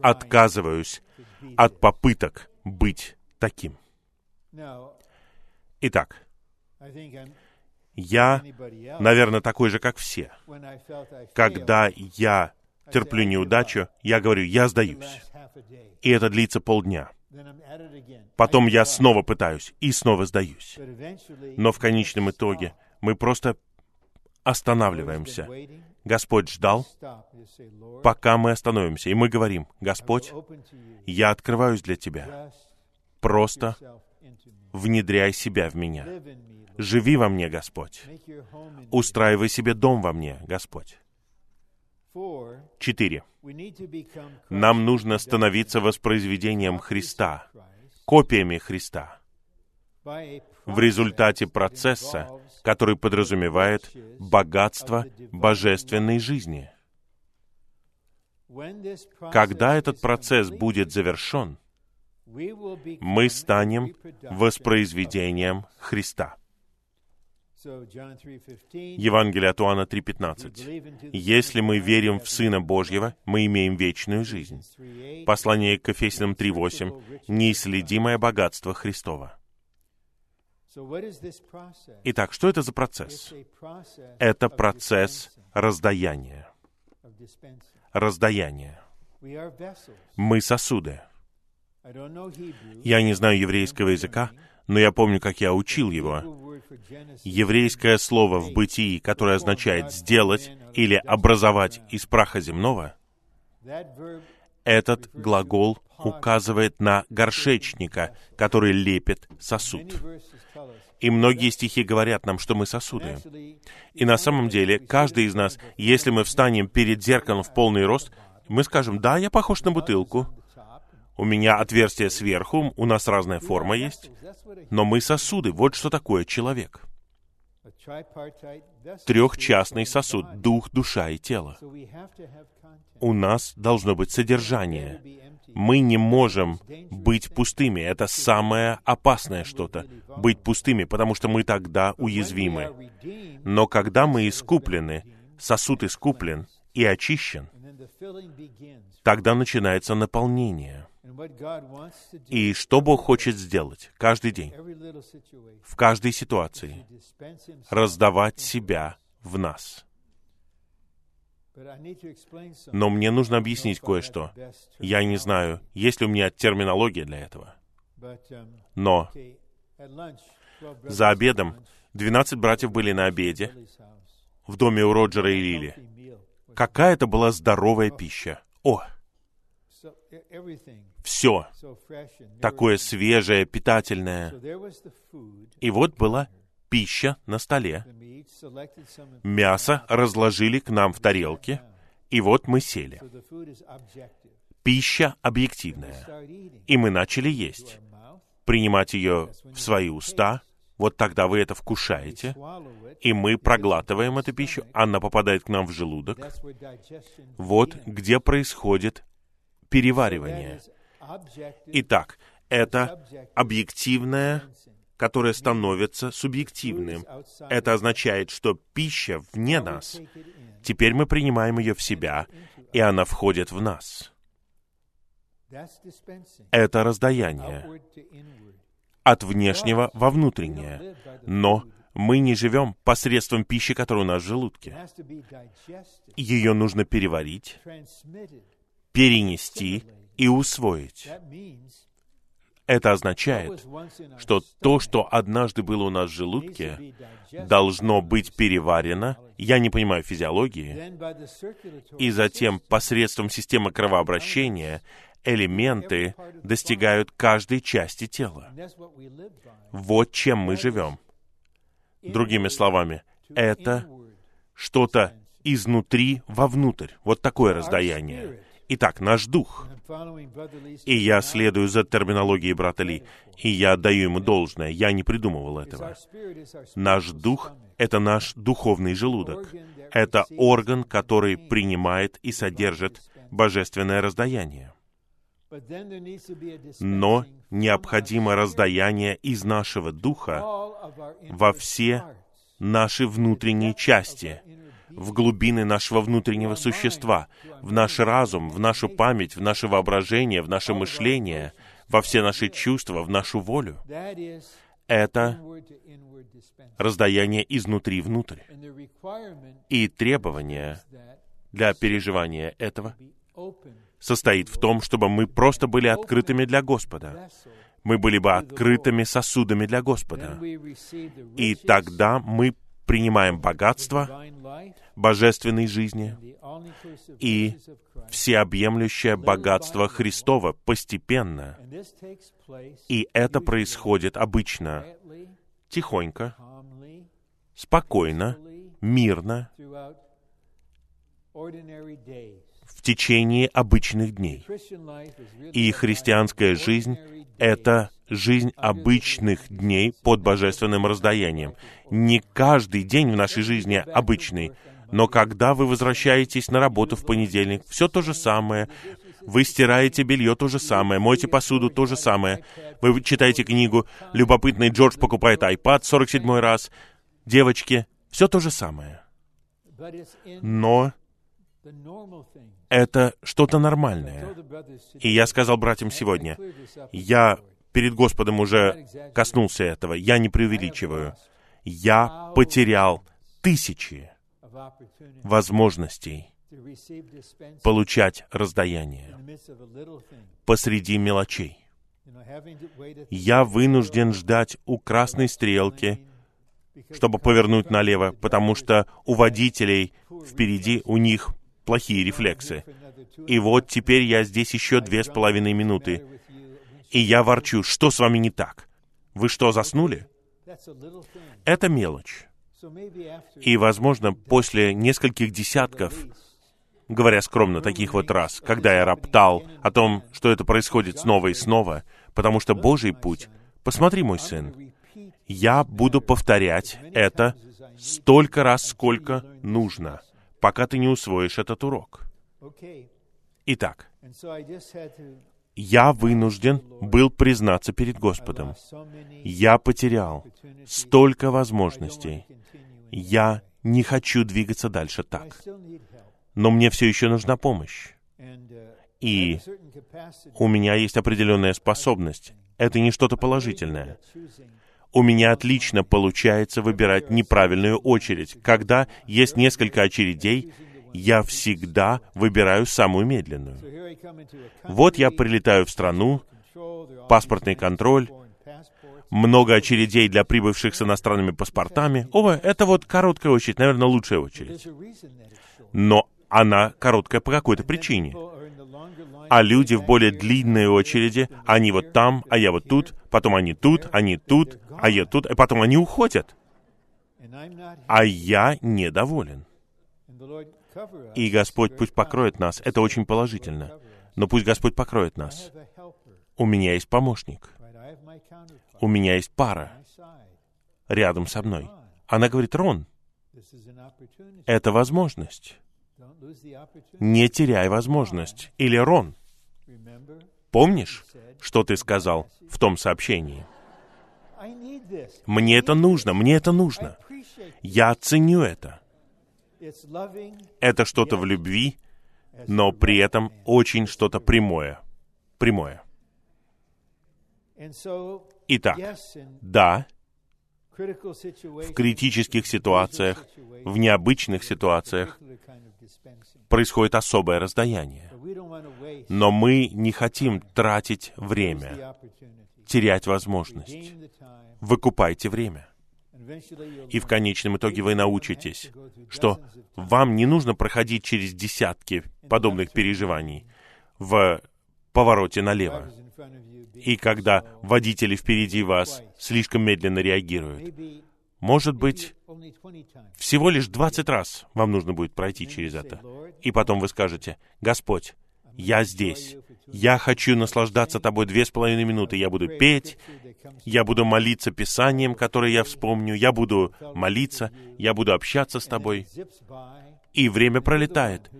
отказываюсь от попыток быть таким. Итак, я, наверное, такой же, как все. Когда я терплю неудачу, я говорю, я сдаюсь. И это длится полдня. Потом я снова пытаюсь и снова сдаюсь. Но в конечном итоге мы просто останавливаемся. Господь ждал, пока мы остановимся. И мы говорим, Господь, я открываюсь для Тебя. Просто внедряй себя в меня. Живи во мне, Господь. Устраивай себе дом во мне, Господь. Четыре. Нам нужно становиться воспроизведением Христа, копиями Христа, в результате процесса, который подразумевает богатство божественной жизни. Когда этот процесс будет завершен, мы станем воспроизведением Христа. Евангелие от Иоанна 3.15. «Если мы верим в Сына Божьего, мы имеем вечную жизнь». Послание к Ефесянам 3.8. «Неисследимое богатство Христова». Итак, что это за процесс? Это процесс раздаяния. Раздаяния. Мы сосуды. Я не знаю еврейского языка, но я помню, как я учил его. Еврейское слово в бытии, которое означает «сделать» или «образовать из праха земного», этот глагол указывает на горшечника, который лепит сосуд. И многие стихи говорят нам, что мы сосуды. И на самом деле, каждый из нас, если мы встанем перед зеркалом в полный рост, мы скажем, да, я похож на бутылку, у меня отверстие сверху, у нас разная форма есть, но мы сосуды. Вот что такое человек. Трехчастный сосуд, дух, душа и тело. У нас должно быть содержание. Мы не можем быть пустыми. Это самое опасное что-то. Быть пустыми, потому что мы тогда уязвимы. Но когда мы искуплены, сосуд искуплен и очищен, тогда начинается наполнение. И что Бог хочет сделать каждый день, в каждой ситуации, раздавать себя в нас. Но мне нужно объяснить кое-что. Я не знаю, есть ли у меня терминология для этого. Но за обедом 12 братьев были на обеде в доме у Роджера и Лили. Какая это была здоровая пища. О! Все такое свежее, питательное. И вот была пища на столе. Мясо разложили к нам в тарелке, и вот мы сели. Пища объективная. И мы начали есть, принимать ее в свои уста. Вот тогда вы это вкушаете, и мы проглатываем эту пищу, она попадает к нам в желудок. Вот где происходит переваривание. Итак, это объективное которое становится субъективным. Это означает, что пища вне нас. Теперь мы принимаем ее в себя, и она входит в нас. Это раздаяние от внешнего во внутреннее. Но мы не живем посредством пищи, которая у нас в желудке. Ее нужно переварить, перенести и усвоить. Это означает, что то, что однажды было у нас в желудке, должно быть переварено, я не понимаю физиологии, и затем посредством системы кровообращения элементы достигают каждой части тела. Вот чем мы живем. Другими словами, это что-то изнутри вовнутрь. Вот такое раздаяние. Итак, наш дух. И я следую за терминологией брата Ли, и я отдаю ему должное. Я не придумывал этого. Наш дух — это наш духовный желудок. Это орган, который принимает и содержит божественное раздаяние. Но необходимо раздаяние из нашего духа во все наши внутренние части, в глубины нашего внутреннего существа, в наш разум, в нашу память, в наше воображение, в наше мышление, во все наши чувства, в нашу волю. Это раздаяние изнутри внутрь. И требование для переживания этого состоит в том, чтобы мы просто были открытыми для Господа. Мы были бы открытыми сосудами для Господа. И тогда мы принимаем богатство божественной жизни и всеобъемлющее богатство Христова постепенно. И это происходит обычно тихонько, спокойно, мирно, в течение обычных дней. И христианская жизнь — это жизнь обычных дней под божественным раздаянием. Не каждый день в нашей жизни обычный, но когда вы возвращаетесь на работу в понедельник, все то же самое, вы стираете белье то же самое, моете посуду то же самое, вы читаете книгу, любопытный Джордж покупает iPad 47 раз, девочки, все то же самое. Но это что-то нормальное. И я сказал братьям сегодня, я перед Господом уже коснулся этого. Я не преувеличиваю. Я потерял тысячи возможностей получать раздаяние посреди мелочей. Я вынужден ждать у красной стрелки, чтобы повернуть налево, потому что у водителей впереди у них плохие рефлексы. И вот теперь я здесь еще две с половиной минуты и я ворчу, что с вами не так? Вы что, заснули? Это мелочь. И, возможно, после нескольких десятков, говоря скромно, таких вот раз, когда я роптал о том, что это происходит снова и снова, потому что Божий путь, посмотри, мой сын, я буду повторять это столько раз, сколько нужно, пока ты не усвоишь этот урок. Итак, я вынужден был признаться перед Господом. Я потерял столько возможностей. Я не хочу двигаться дальше так. Но мне все еще нужна помощь. И у меня есть определенная способность. Это не что-то положительное. У меня отлично получается выбирать неправильную очередь. Когда есть несколько очередей, я всегда выбираю самую медленную. Вот я прилетаю в страну, паспортный контроль, много очередей для прибывших с иностранными паспортами. О, это вот короткая очередь, наверное, лучшая очередь. Но она короткая по какой-то причине. А люди в более длинной очереди, они вот там, а я вот тут, потом они тут, они тут, а я тут, и потом они уходят. А я недоволен. И Господь пусть покроет нас. Это очень положительно. Но пусть Господь покроет нас. У меня есть помощник. У меня есть пара рядом со мной. Она говорит, Рон, это возможность. Не теряй возможность. Или Рон, помнишь, что ты сказал в том сообщении? Мне это нужно, мне это нужно. Я ценю это. Это что-то в любви, но при этом очень что-то прямое. Прямое. Итак, да, в критических ситуациях, в необычных ситуациях происходит особое раздаяние. Но мы не хотим тратить время, терять возможность. Выкупайте время. И в конечном итоге вы научитесь, что вам не нужно проходить через десятки подобных переживаний в повороте налево. И когда водители впереди вас слишком медленно реагируют, может быть, всего лишь 20 раз вам нужно будет пройти через это. И потом вы скажете, «Господь, я здесь. Я хочу наслаждаться тобой две с половиной минуты. Я буду петь, я буду молиться Писанием, которое я вспомню, я буду молиться, я буду общаться с тобой. И время пролетает.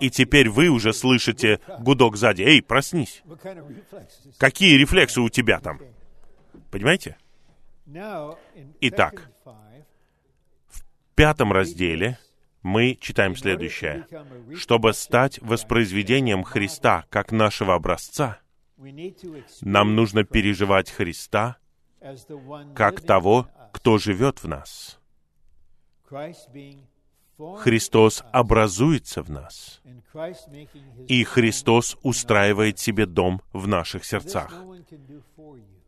И теперь вы уже слышите гудок сзади. «Эй, проснись!» Какие рефлексы у тебя там? Понимаете? Итак, в пятом разделе мы читаем следующее. «Чтобы стать воспроизведением Христа как нашего образца, нам нужно переживать Христа как того, кто живет в нас. Христос образуется в нас, и Христос устраивает себе дом в наших сердцах.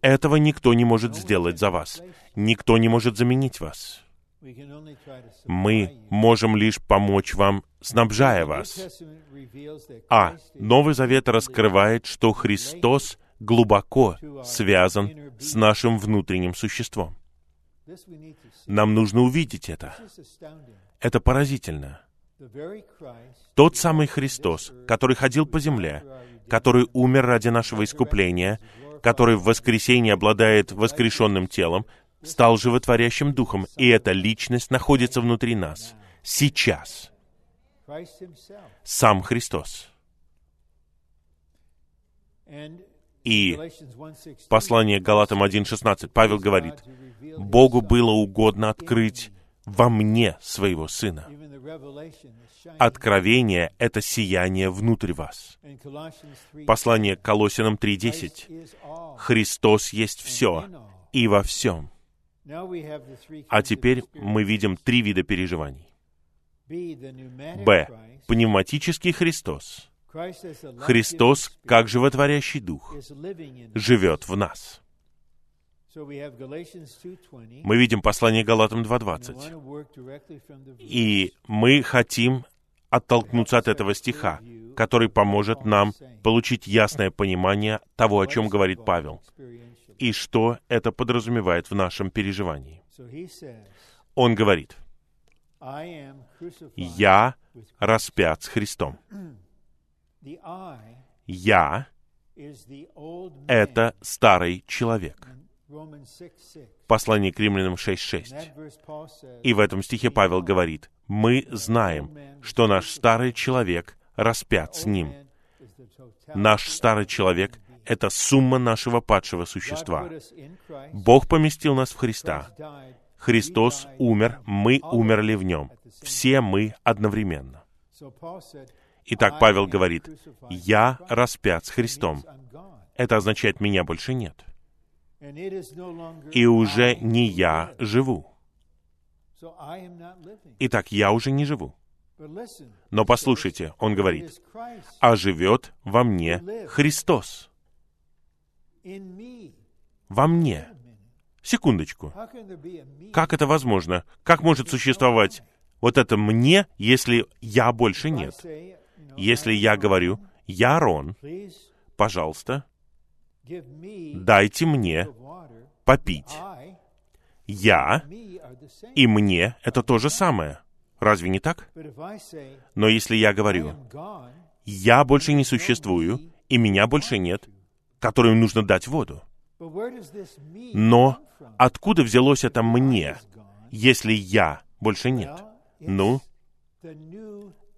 Этого никто не может сделать за вас. Никто не может заменить вас. Мы можем лишь помочь вам, снабжая вас. А Новый Завет раскрывает, что Христос глубоко связан с нашим внутренним существом. Нам нужно увидеть это. Это поразительно. Тот самый Христос, который ходил по земле, который умер ради нашего искупления, который в воскресенье обладает воскрешенным телом, стал животворящим духом, и эта личность находится внутри нас. Сейчас. Сам Христос. И послание Галатам 1.16, Павел говорит, Богу было угодно открыть во мне своего Сына. Откровение — это сияние внутрь вас. Послание к Колосинам 3.10. Христос есть все и во всем. А теперь мы видим три вида переживаний. Б. Пневматический Христос. Христос, как животворящий дух, живет в нас. Мы видим послание Галатам 2.20. И мы хотим оттолкнуться от этого стиха, который поможет нам получить ясное понимание того, о чем говорит Павел, и что это подразумевает в нашем переживании. Он говорит, «Я распят с Христом». «Я» — это старый человек — Послание к римлянам 6.6. И в этом стихе Павел говорит, «Мы знаем, что наш старый человек распят с ним». Наш старый человек — это сумма нашего падшего существа. Бог поместил нас в Христа. Христос умер, мы умерли в Нем. Все мы одновременно. Итак, Павел говорит, «Я распят с Христом». Это означает, меня больше нет и уже не я живу. Итак, я уже не живу. Но послушайте, он говорит, а живет во мне Христос. Во мне. Секундочку. Как это возможно? Как может существовать вот это мне, если я больше нет? Если я говорю, Я Please пожалуйста, дайте мне попить. Я и мне — это то же самое. Разве не так? Но если я говорю, я больше не существую, и меня больше нет, которым нужно дать воду. Но откуда взялось это мне, если я больше нет? Ну,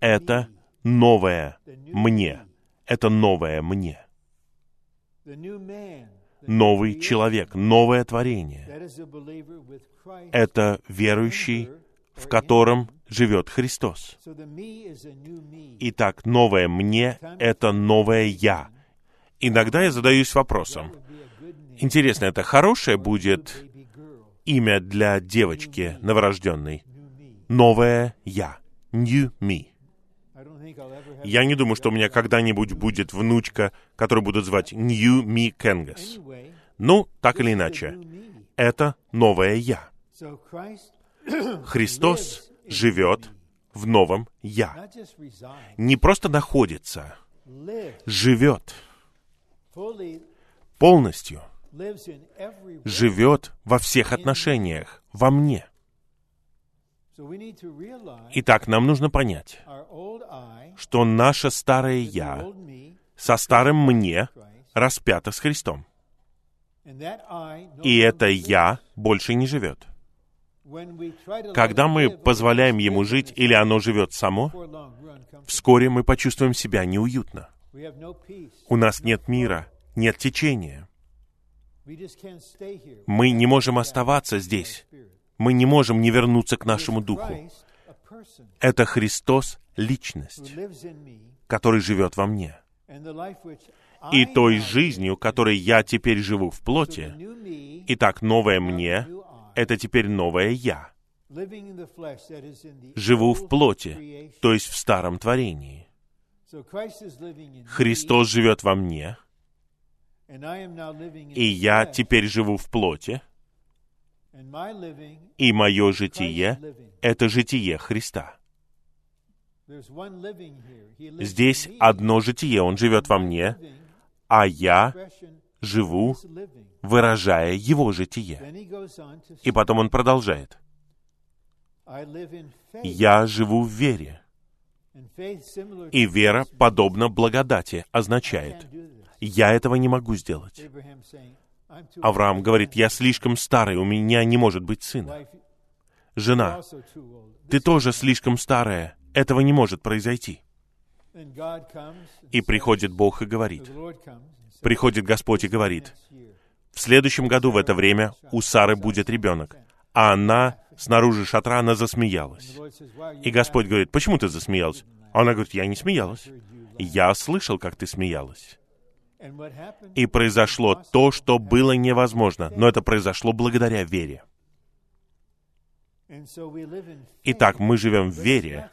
это новое мне. Это новое мне. Новый человек, новое творение. Это верующий, в котором живет Христос. Итак, новое мне — это новое я. Иногда я задаюсь вопросом, интересно, это хорошее будет имя для девочки новорожденной? Новое я. New me. Я не думаю, что у меня когда-нибудь будет внучка, которую будут звать New Me Кенгас. Ну, так или иначе, это новое я. Христос живет в новом я. Не просто находится, живет полностью, живет во всех отношениях, во мне. Итак, нам нужно понять, что наше старое я со старым мне распято с Христом. И это я больше не живет. Когда мы позволяем ему жить, или оно живет само, вскоре мы почувствуем себя неуютно. У нас нет мира, нет течения. Мы не можем оставаться здесь. Мы не можем не вернуться к нашему духу. Это Христос — личность, который живет во мне. И той жизнью, которой я теперь живу в плоти, итак, новое мне это теперь новое я. Живу в плоти, то есть в старом творении. Христос живет во мне, и я теперь живу в плоти, и мое житие это житие Христа. Здесь одно житие, Он живет во мне, а я живу, выражая Его житие. И потом он продолжает. Я живу в вере. И вера, подобно благодати, означает, я этого не могу сделать. Авраам говорит, я слишком старый, у меня не может быть сына. Жена, ты тоже слишком старая, этого не может произойти. И приходит Бог и говорит, приходит Господь и говорит, в следующем году в это время у Сары будет ребенок. А она снаружи шатра, она засмеялась. И Господь говорит, почему ты засмеялась? Она говорит, я не смеялась. Я слышал, как ты смеялась. И произошло то, что было невозможно, но это произошло благодаря вере. Итак, мы живем в вере,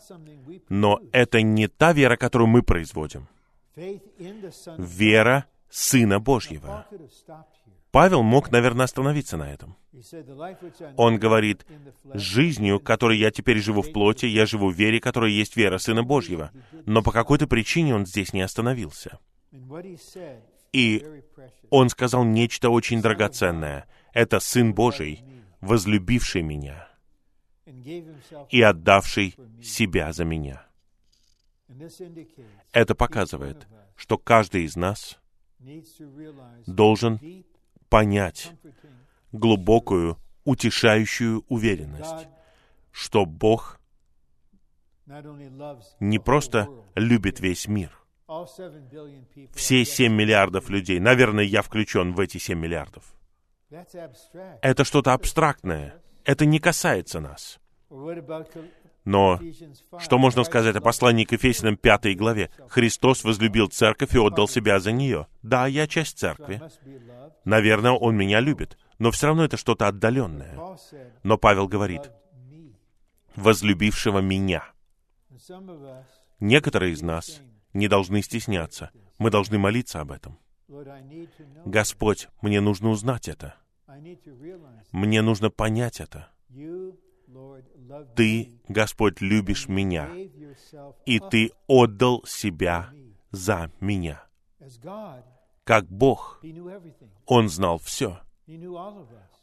но это не та вера, которую мы производим. Вера Сына. Божьего. Павел мог, наверное, остановиться на этом. He said, "The life which I Он говорит, жизнью, которой я теперь живу в плоти, я живу в вере, которая есть вера Сына Божьего. Но по какой-то причине он здесь не остановился. И он сказал нечто очень драгоценное. Это Сын Божий, возлюбивший меня и отдавший себя за меня. Это показывает, что каждый из нас должен понять глубокую, утешающую уверенность, что Бог не просто любит весь мир. Все are 7 миллиардов людей, наверное, я включен в эти 7 миллиардов. Это что-то абстрактное. Это не касается нас. Но Ephesians 5? что можно сказать о послании к Ефесиным 5 главе? Христос возлюбил церковь и отдал себя за нее. Да, я часть церкви. Наверное, Он меня любит. Но все равно это что-то отдаленное. Но Павел говорит, возлюбившего меня. Некоторые из нас не должны стесняться. Мы должны молиться об этом. Господь, мне нужно узнать это. Мне нужно понять это. Ты. Господь, любишь меня, и Ты отдал себя за меня. Как Бог. Он знал все.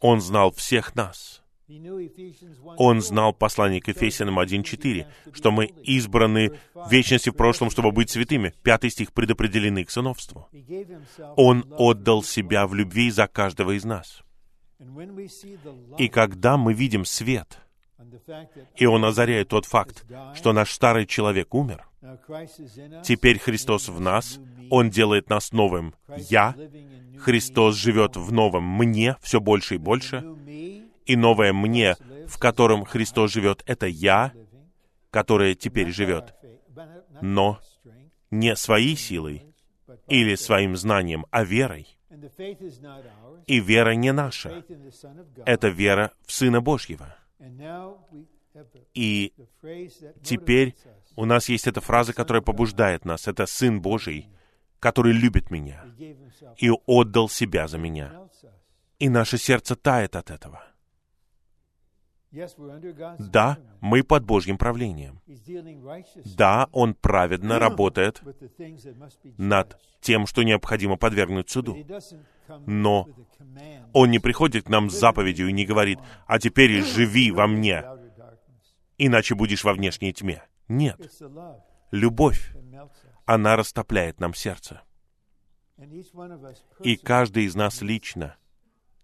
Он знал всех нас. He knew Ephesians 1 Он знал послание к Ефесянам 1.4, что мы избраны в вечности в прошлом, чтобы быть святыми. Пятый стих предопределены к сыновству. Он отдал себя в любви за каждого из нас. И когда мы видим свет, и он озаряет тот факт, что наш старый человек умер, теперь Христос в нас, Он делает нас новым. Я, Христос живет в новом мне все больше и больше, и новое мне, в котором Христос живет, это я, которое теперь живет, Но не своей силой или своим знанием, а верой. И вера не наша, это вера в Сына Божьего. И теперь у нас есть эта фраза, которая побуждает нас. Это Сын Божий, который любит меня и отдал себя за меня. И наше сердце тает от этого. Да, мы под Божьим правлением. Да, Он праведно работает над тем, что необходимо подвергнуть суду. Но. Он не приходит к нам с заповедью и не говорит, «А теперь живи во мне, иначе будешь во внешней тьме». Нет. Любовь, она растопляет нам сердце. И каждый из нас лично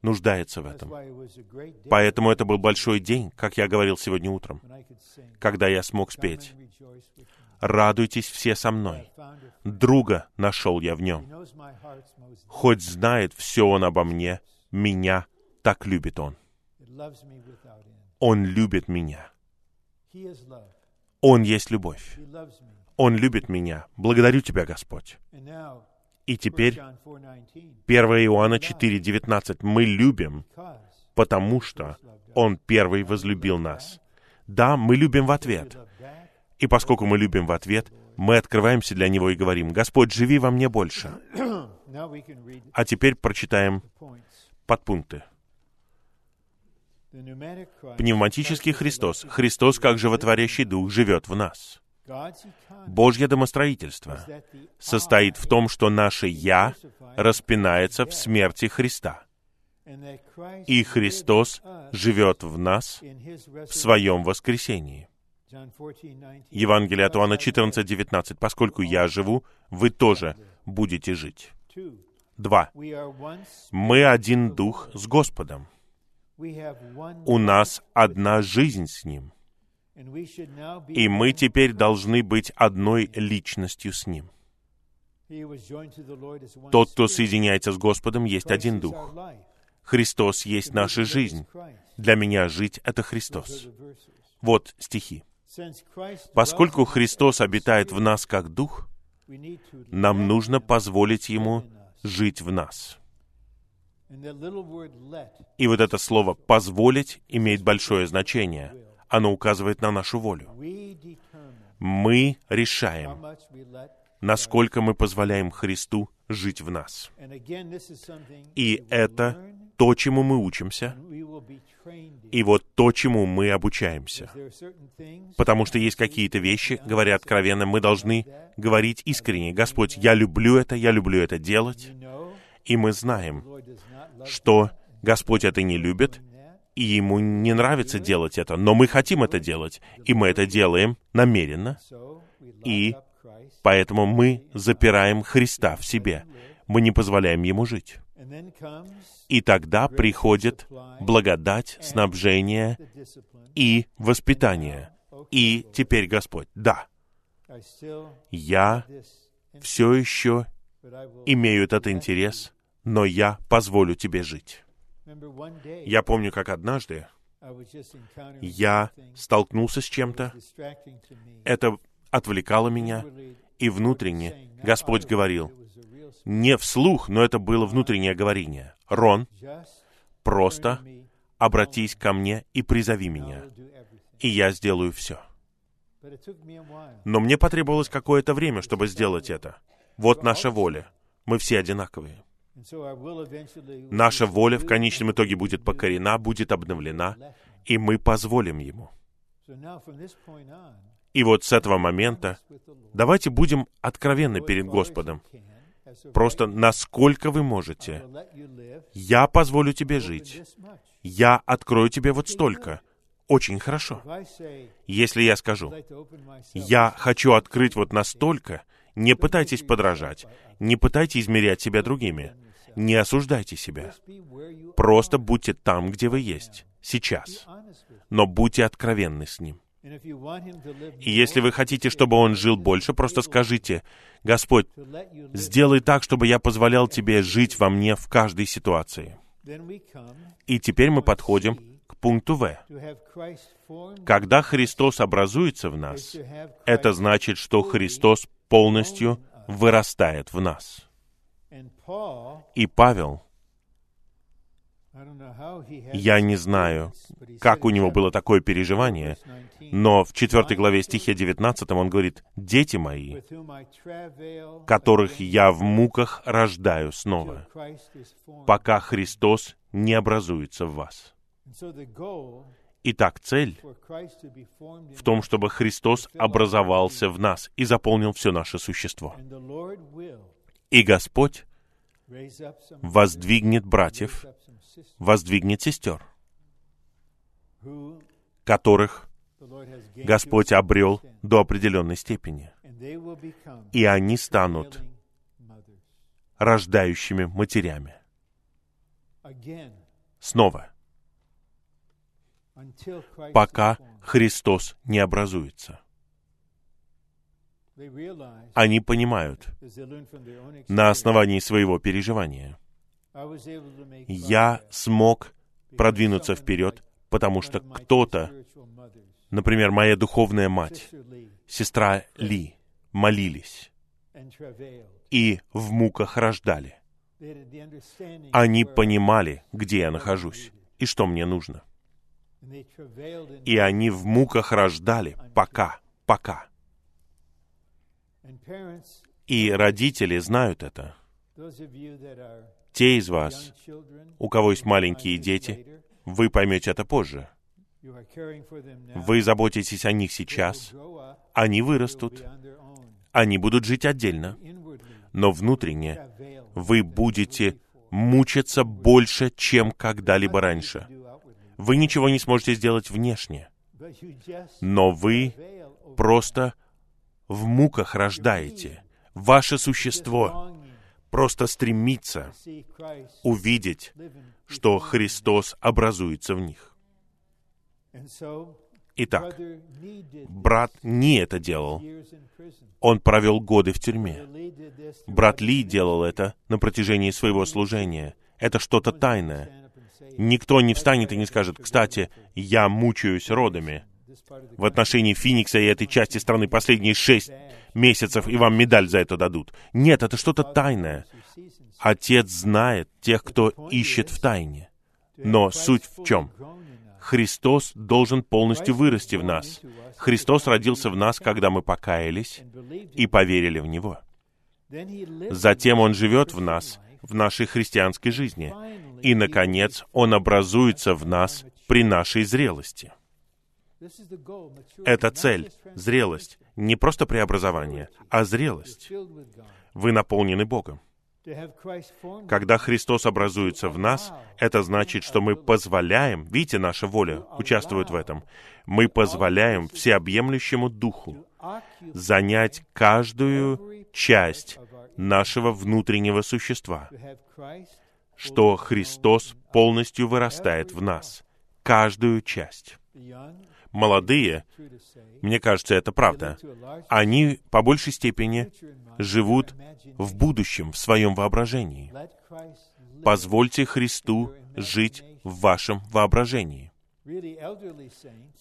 нуждается в этом. Поэтому это был большой день, как я говорил сегодня утром, когда я смог спеть. «Радуйтесь все со мной». Друга нашел я в нем. Хоть знает все он обо мне, меня так любит он. Он любит меня. Он есть любовь. Он любит меня. Благодарю Тебя, Господь. И 1 теперь John 4:19, 1 Иоанна 4,19. Мы любим, потому что Он первый возлюбил нас. Да, мы любим в ответ. И поскольку мы любим в ответ, мы открываемся для Него и говорим, «Господь, живи во мне больше». А теперь прочитаем подпункты. Пневматический Христос, Христос как животворящий Дух, живет в нас. Божье домостроительство состоит в том, что наше «я» распинается в смерти Христа, и Христос живет в нас в своем воскресении. John 14:19. Евангелие от Иоанна Because I live. 14:19. «Поскольку я живу, вы тоже будете жить». Два. Мы один дух с Господом. У нас одна жизнь с Ним. И мы теперь должны быть одной личностью с Ним. Тот, кто соединяется с Господом, есть один дух. Христос есть наша жизнь. Для меня жить — это Христос. Вот стихи. Поскольку Христос обитает в нас как Дух, нам нужно позволить Ему жить в нас. И вот это слово «позволить» имеет большое значение. Оно указывает на нашу волю. Мы решаем, насколько мы позволяем Христу жить в нас. И это то, чему мы учимся, и вот то, чему мы обучаемся. Потому что есть какие-то вещи, говоря откровенно, мы должны говорить искренне. Господь, я люблю это, я люблю это делать. И мы знаем, что Господь это не любит. И Ему не нравится делать это. Но мы хотим это делать, и мы это делаем намеренно. И Поэтому мы запираем Христа в себе. Мы не позволяем Ему жить. И тогда приходит благодать, снабжение и воспитание. И теперь, Господь, да, я все еще имею этот интерес, но я позволю тебе жить. Я помню, как однажды я столкнулся с чем-то, это отвлекало меня, и внутренне Господь говорил, не вслух, но это было внутреннее говорение. Рон, просто обратись ко мне и призови меня, и я сделаю все. Но мне потребовалось какое-то время, чтобы сделать это. Вот наша воля. Мы все одинаковые. Наша воля в конечном итоге будет покорена, будет обновлена, и мы позволим Ему. И вот с этого момента давайте будем откровенны перед Господом. Просто насколько вы можете. Я позволю тебе жить. Я открою тебе вот столько. Очень хорошо. Если я скажу, я хочу открыть вот настолько, не пытайтесь подражать, не пытайтесь измерять себя другими, не осуждайте себя. Просто будьте там, где вы есть, сейчас. Но будьте откровенны с Ним. И если вы хотите, чтобы Он жил больше, просто скажите, Господь, сделай так, чтобы я позволял Тебе жить во мне в каждой ситуации. И теперь мы подходим к пункту В. Когда Христос образуется в нас, это значит, что Христос полностью вырастает в нас. И Павел, я не знаю, как у него было такое переживание, 19, но в 4 главе стихе 19 он говорит, «Дети мои, которых я в муках рождаю снова, пока Христос не образуется в вас». Итак, цель в том, чтобы Христос образовался в нас и заполнил все наше существо. И Господь воздвигнет братьев, воздвигнет сестер, которых Господь обрел до определенной степени, и они станут рождающими матерями. Снова, пока Христос не образуется. Они понимают на основании своего переживания. Я смог продвинуться вперед, потому что кто-то, например, моя духовная мать, сестра Ли, молились и в муках рождали. Они понимали, где я нахожусь и что мне нужно. И они в муках рождали, пока, пока. И родители знают это. Те из вас, у кого есть маленькие дети, вы поймете это позже. Вы заботитесь о них сейчас, они вырастут, они будут жить отдельно, но внутренне вы будете мучиться больше, чем когда-либо раньше. Вы ничего не сможете сделать внешне, но вы просто в муках рождаете. Ваше существо просто Christ увидеть, что. Христос образуется в них. Итак, брат не это делал. Он провел годы в тюрьме. Брат Ли делал это на протяжении своего служения. Это что-то тайное. Никто не встанет и не скажет, кстати, я мучаюсь родами. В отношении Феникса и этой части страны последние шесть месяцев, и вам медаль за это дадут. Нет, это что-то тайное. Отец знает тех, кто ищет в тайне. Но суть в чем? Христос должен полностью вырасти в нас. Христос родился в нас, когда мы покаялись и поверили в Него. Затем Он живет в нас, в нашей христианской жизни. И, наконец, Он образуется в нас при нашей зрелости. Это цель, зрелость. Не просто преобразование, а зрелость. Вы наполнены Богом. Когда Христос образуется в нас, это значит, что мы позволяем, видите, наша воля участвует в этом, мы позволяем всеобъемлющему Духу занять каждую часть нашего внутреннего существа, что Христос полностью вырастает в нас, каждую часть. Молодые, мне кажется, это правда, они по большей степени живут в будущем, в своем воображении. Позвольте Христу жить в вашем воображении.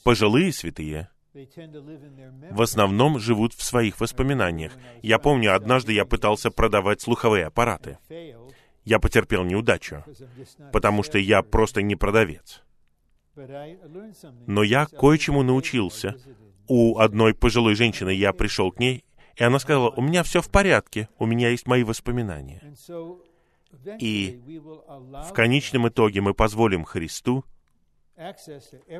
Пожилые святые в основном живут в своих воспоминаниях. Я помню, однажды я пытался продавать слуховые аппараты. Я потерпел неудачу, потому что я просто не продавец. Но я кое-чему научился. У одной пожилой женщины я пришел к ней, и она сказала, у меня все в порядке, у меня есть мои воспоминания. И В конечном итоге мы позволим Христу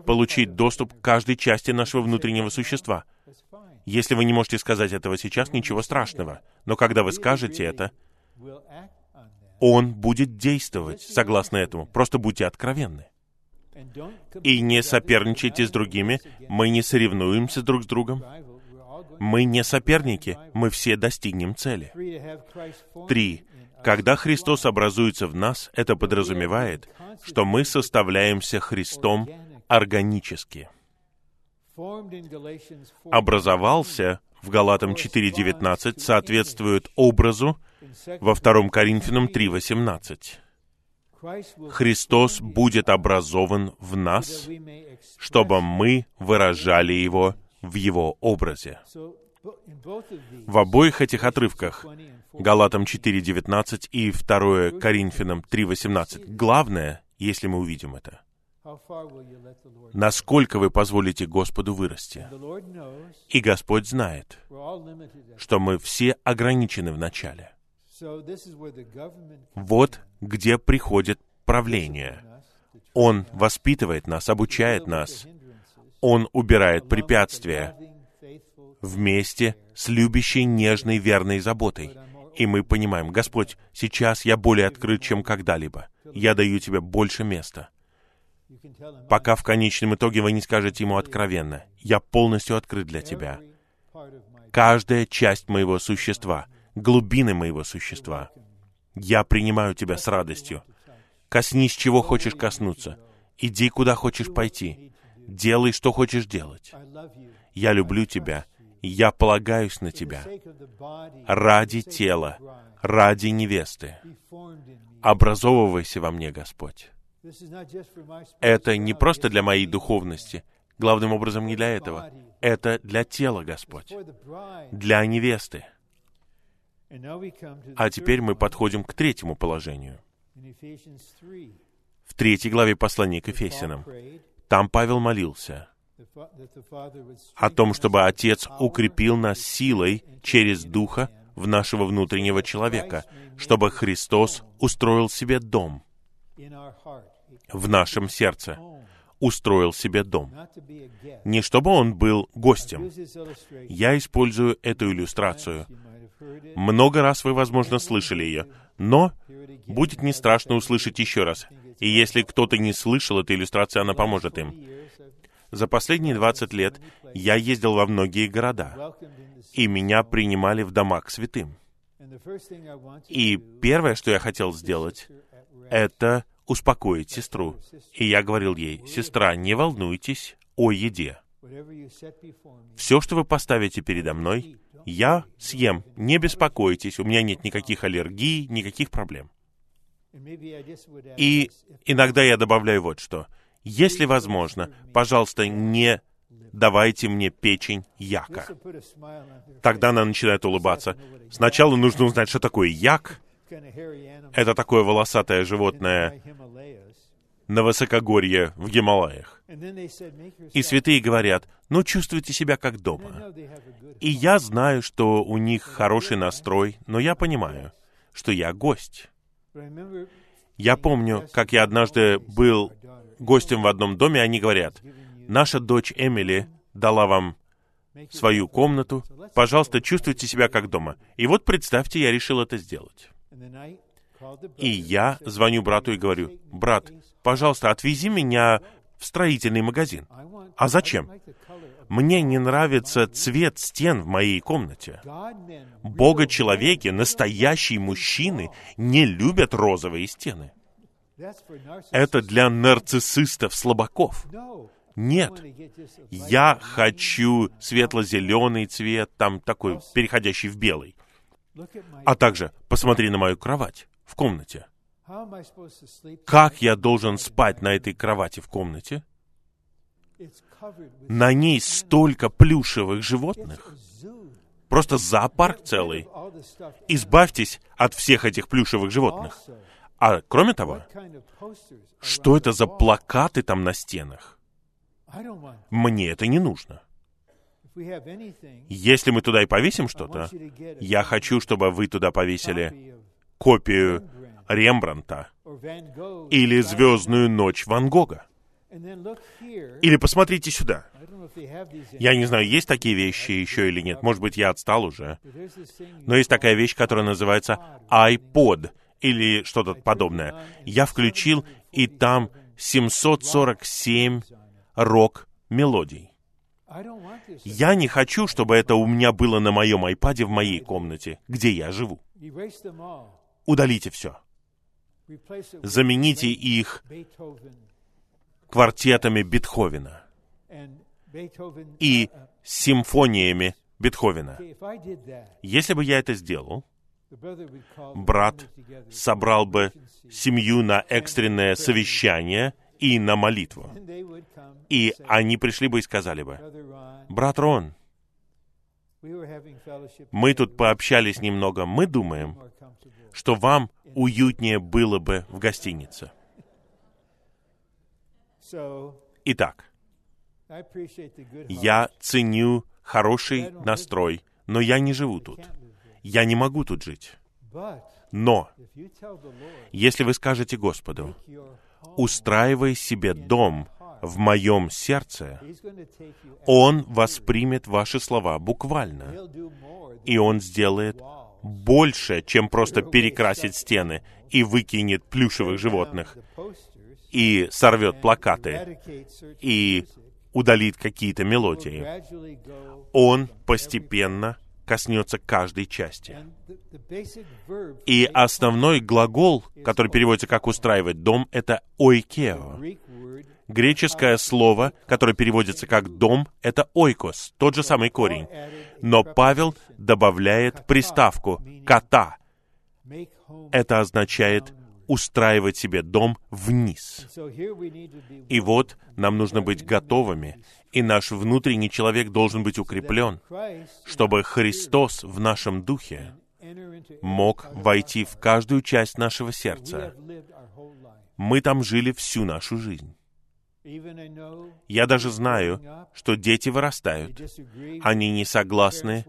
получить доступ к каждой части нашего внутреннего существа. Если вы не можете сказать этого сейчас, ничего страшного. Но когда вы скажете это, Он будет действовать согласно этому. Просто будьте откровенны. И не соперничайте с другими. Мы не соревнуемся друг с другом. Мы не соперники. Мы все достигнем цели. Три. Когда Христос образуется в нас, это подразумевает, что мы составляемся Христом органически. Образовался в Галатам 4.19 соответствует образу во 2 Коринфянам 3.18. Христос будет образован в нас, чтобы мы выражали Его в Его образе. В обоих этих отрывках, Галатам 4.19 и 2 Коринфянам 3.18, главное, если мы увидим это, насколько вы позволите Господу вырасти. И Господь знает, что мы все ограничены в начале. Вот где приходит правление. Он воспитывает нас, обучает нас. Он убирает препятствия вместе с любящей, нежной, верной заботой. И мы понимаем, Господь, сейчас я более открыт, чем когда-либо. Я даю тебе больше места. Пока в конечном итоге вы не скажете ему откровенно, я полностью открыт для тебя. Каждая часть моего существа, глубины моего существа, я принимаю тебя с радостью. Коснись, чего хочешь коснуться. Иди, куда хочешь пойти. Делай, что хочешь делать. Я люблю тебя я полагаюсь на Тебя ради тела, ради невесты. Образовывайся во мне, Господь. Это не просто для моей духовности, главным образом не для этого. Это для тела, Господь, для невесты. А теперь мы подходим к третьему положению. В третьей главе послания к Ефесянам. Там Павел молился о том, чтобы Отец укрепил нас силой через Духа в нашего внутреннего человека, чтобы Христос устроил себе дом в нашем сердце, устроил себе дом. Не чтобы он был гостем. Я использую эту иллюстрацию. Много раз вы, возможно, слышали ее, но будет не страшно услышать еще раз. И если кто-то не слышал этой иллюстрации, она поможет им. За последние 20 лет я ездил во многие города, и меня принимали в дома к святым. И первое, что я хотел сделать, это успокоить сестру. И я говорил ей, «Сестра, не волнуйтесь о еде. Все, что вы поставите передо мной, я съем. Не беспокойтесь, у меня нет никаких аллергий, никаких проблем». И иногда я добавляю вот что — если возможно, пожалуйста, не давайте мне печень яка. Тогда она начинает улыбаться. Сначала нужно узнать, что такое як. Это такое волосатое животное на высокогорье в Гималаях. И святые говорят, ну, чувствуйте себя как дома. И я знаю, что у них хороший настрой, но я понимаю, что я гость. Я помню, как я однажды был гостем в одном доме, они говорят, наша дочь Эмили дала вам свою комнату, пожалуйста, чувствуйте себя как дома. И вот представьте, я решил это сделать. И я звоню брату и говорю, брат, пожалуйста, отвези меня в строительный магазин. А зачем? Мне не нравится цвет стен в моей комнате. Бога-человеки, настоящие мужчины, не любят розовые стены. Это для нарциссистов, слабаков. Нет. Я хочу светло-зеленый цвет, там такой, переходящий в белый. А также посмотри на мою кровать в комнате. Как я должен спать на этой кровати в комнате? На ней столько плюшевых животных. Просто зоопарк целый. Избавьтесь от всех этих плюшевых животных. А кроме того, что это за плакаты там на стенах? Мне это не нужно. Если мы туда и повесим что-то, я хочу, чтобы вы туда повесили копию Рембранта или «Звездную ночь» Ван Гога. Или посмотрите сюда. Я не знаю, есть такие вещи еще или нет. Может быть, я отстал уже. Но есть такая вещь, которая называется iPod или что-то подобное. Я включил, и там 747 рок-мелодий. Я не хочу, чтобы это у меня было на моем айпаде в моей комнате, где я живу. Удалите все. Замените их квартетами Бетховена и симфониями Бетховена. Если бы я это сделал, брат собрал бы семью на экстренное совещание и на молитву. И они пришли бы и сказали бы, «Брат Рон, мы тут пообщались немного, мы думаем. Что вам уютнее было бы в гостинице». Итак, я ценю хороший настрой, но я не живу тут. Я не могу тут жить. Но, если вы скажете Господу, «Устраивай себе дом в моем сердце», Он воспримет ваши слова буквально. И Он сделает. Больше, чем просто перекрасить стены и выкинет плюшевых животных, и сорвет плакаты, и удалит какие-то мелодии. Он постепенно коснется каждой части. И основной глагол, который переводится как «устраивать дом», это «ойкео». Греческое слово, которое переводится как «дом», это «ойкос», тот же самый корень. Но Павел добавляет приставку «кота». Это означает устраивать себе дом вниз. И вот нам нужно быть готовыми, и наш внутренний человек должен быть укреплен, чтобы Христос в нашем духе мог войти в каждую часть нашего сердца. Мы там жили всю нашу жизнь. Я даже знаю, что дети вырастают, они не согласны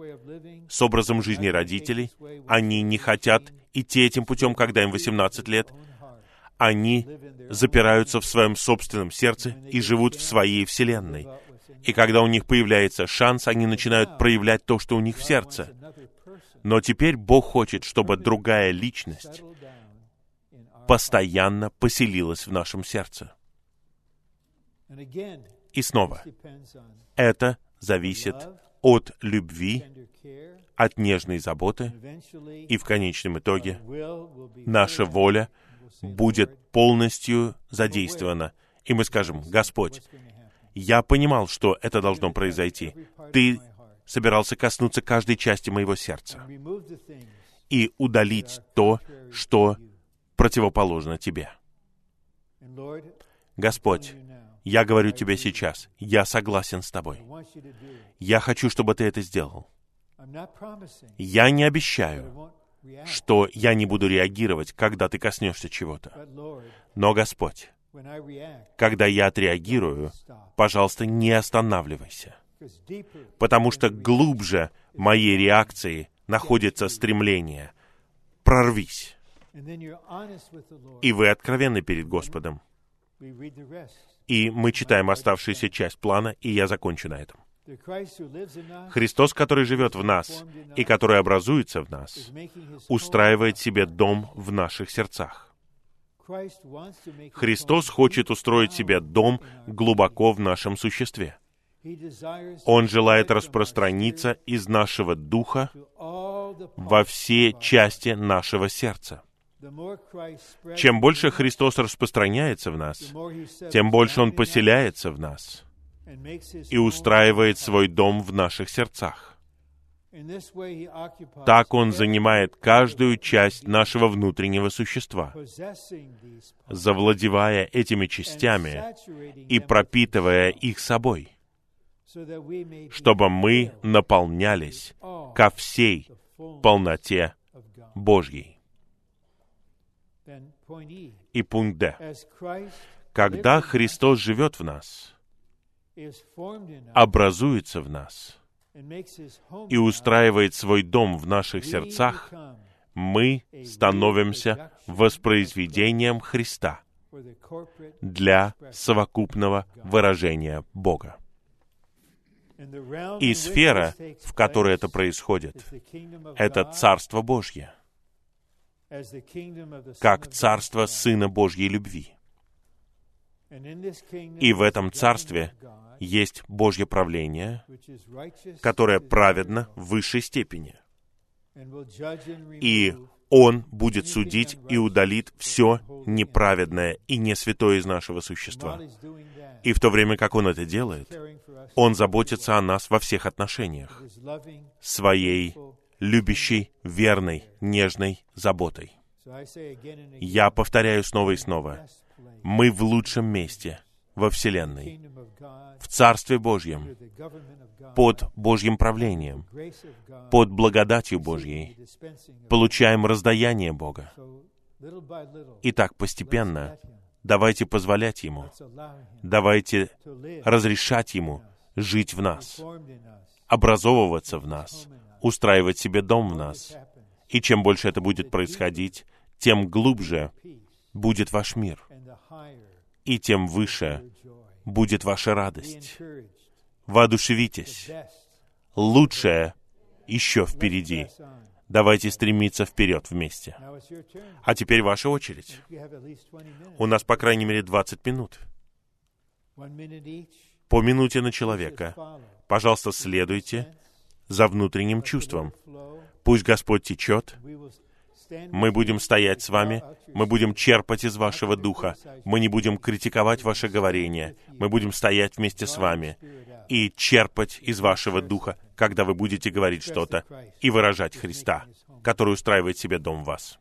с образом жизни родителей, они не хотят идти этим путем, когда им 18 лет, они запираются в своем собственном сердце и живут в своей вселенной. И когда у них появляется шанс, они начинают проявлять то, что у них в сердце. Но теперь Бог хочет, чтобы другая личность постоянно поселилась в нашем сердце. И снова, это зависит от любви, от нежной заботы, и в конечном итоге наша воля будет полностью задействована. И мы скажем, Господь, я понимал, что это должно произойти. Ты собирался коснуться каждой части моего сердца и удалить то, что противоположно тебе. Господь, я говорю тебе сейчас, я согласен с тобой. Я хочу, чтобы ты это сделал. Я не обещаю, что я не буду реагировать, когда ты коснешься чего-то. Но, Господь, когда я отреагирую, пожалуйста, не останавливайся. Потому что глубже моей реакции находится стремление. Прорвись. И вы откровенны перед Господом. И мы читаем оставшуюся часть плана, и я закончу на этом. Христос, который живет в нас и который образуется в нас, устраивает себе дом в наших сердцах. Христос хочет устроить себе дом глубоко в нашем существе. Он желает распространиться из нашего духа во все части нашего сердца. Чем больше Христос распространяется в нас, тем больше Он поселяется в нас и устраивает свой дом в наших сердцах. Так Он занимает каждую часть нашего внутреннего существа, завладевая этими частями и пропитывая их собой, чтобы мы наполнялись ко всей полноте. Божьей. E. И пункт Д. Когда Христос живет в нас, образуется в нас и устраивает свой дом в наших сердцах, мы становимся воспроизведением Христа. для совокупного выражения Бога. И сфера, в которой это происходит, это Царство Божье, как. Царство Сына Божьей любви. И в этом Царстве есть Божье правление, которое праведно в высшей степени. И Он будет судить и удалит все неправедное и не святое из нашего существа. И в то время, как Он это делает, Он заботится о нас во всех отношениях, своей. Любящей, верной, нежной заботой. Я повторяю снова и снова, мы в лучшем месте во Вселенной, в Царстве Божьем, под Божьим правлением, под благодатью Божьей, получаем раздаяние Бога. So, little by little, И так let's постепенно давайте позволять Ему, давайте разрешать Ему жить в нас, образовываться в нас, устраивать себе дом в нас. И чем больше это будет происходить, тем глубже будет ваш мир, и тем выше будет ваша радость. Воодушевитесь. Лучшее еще впереди. Давайте стремиться вперед вместе. А теперь ваша очередь. You have at least 20 minutes. У нас, по крайней мере, 20 минут. По минуте на человека. Пожалуйста, следуйте за внутренним чувством. Пусть Господь течет. Мы будем стоять с вами. Мы будем черпать из вашего духа. Мы не будем критиковать ваше говорение. Мы будем стоять вместе с вами и черпать из вашего духа, когда вы будете говорить что-то и выражать Христа, который устраивает себе дом в вас.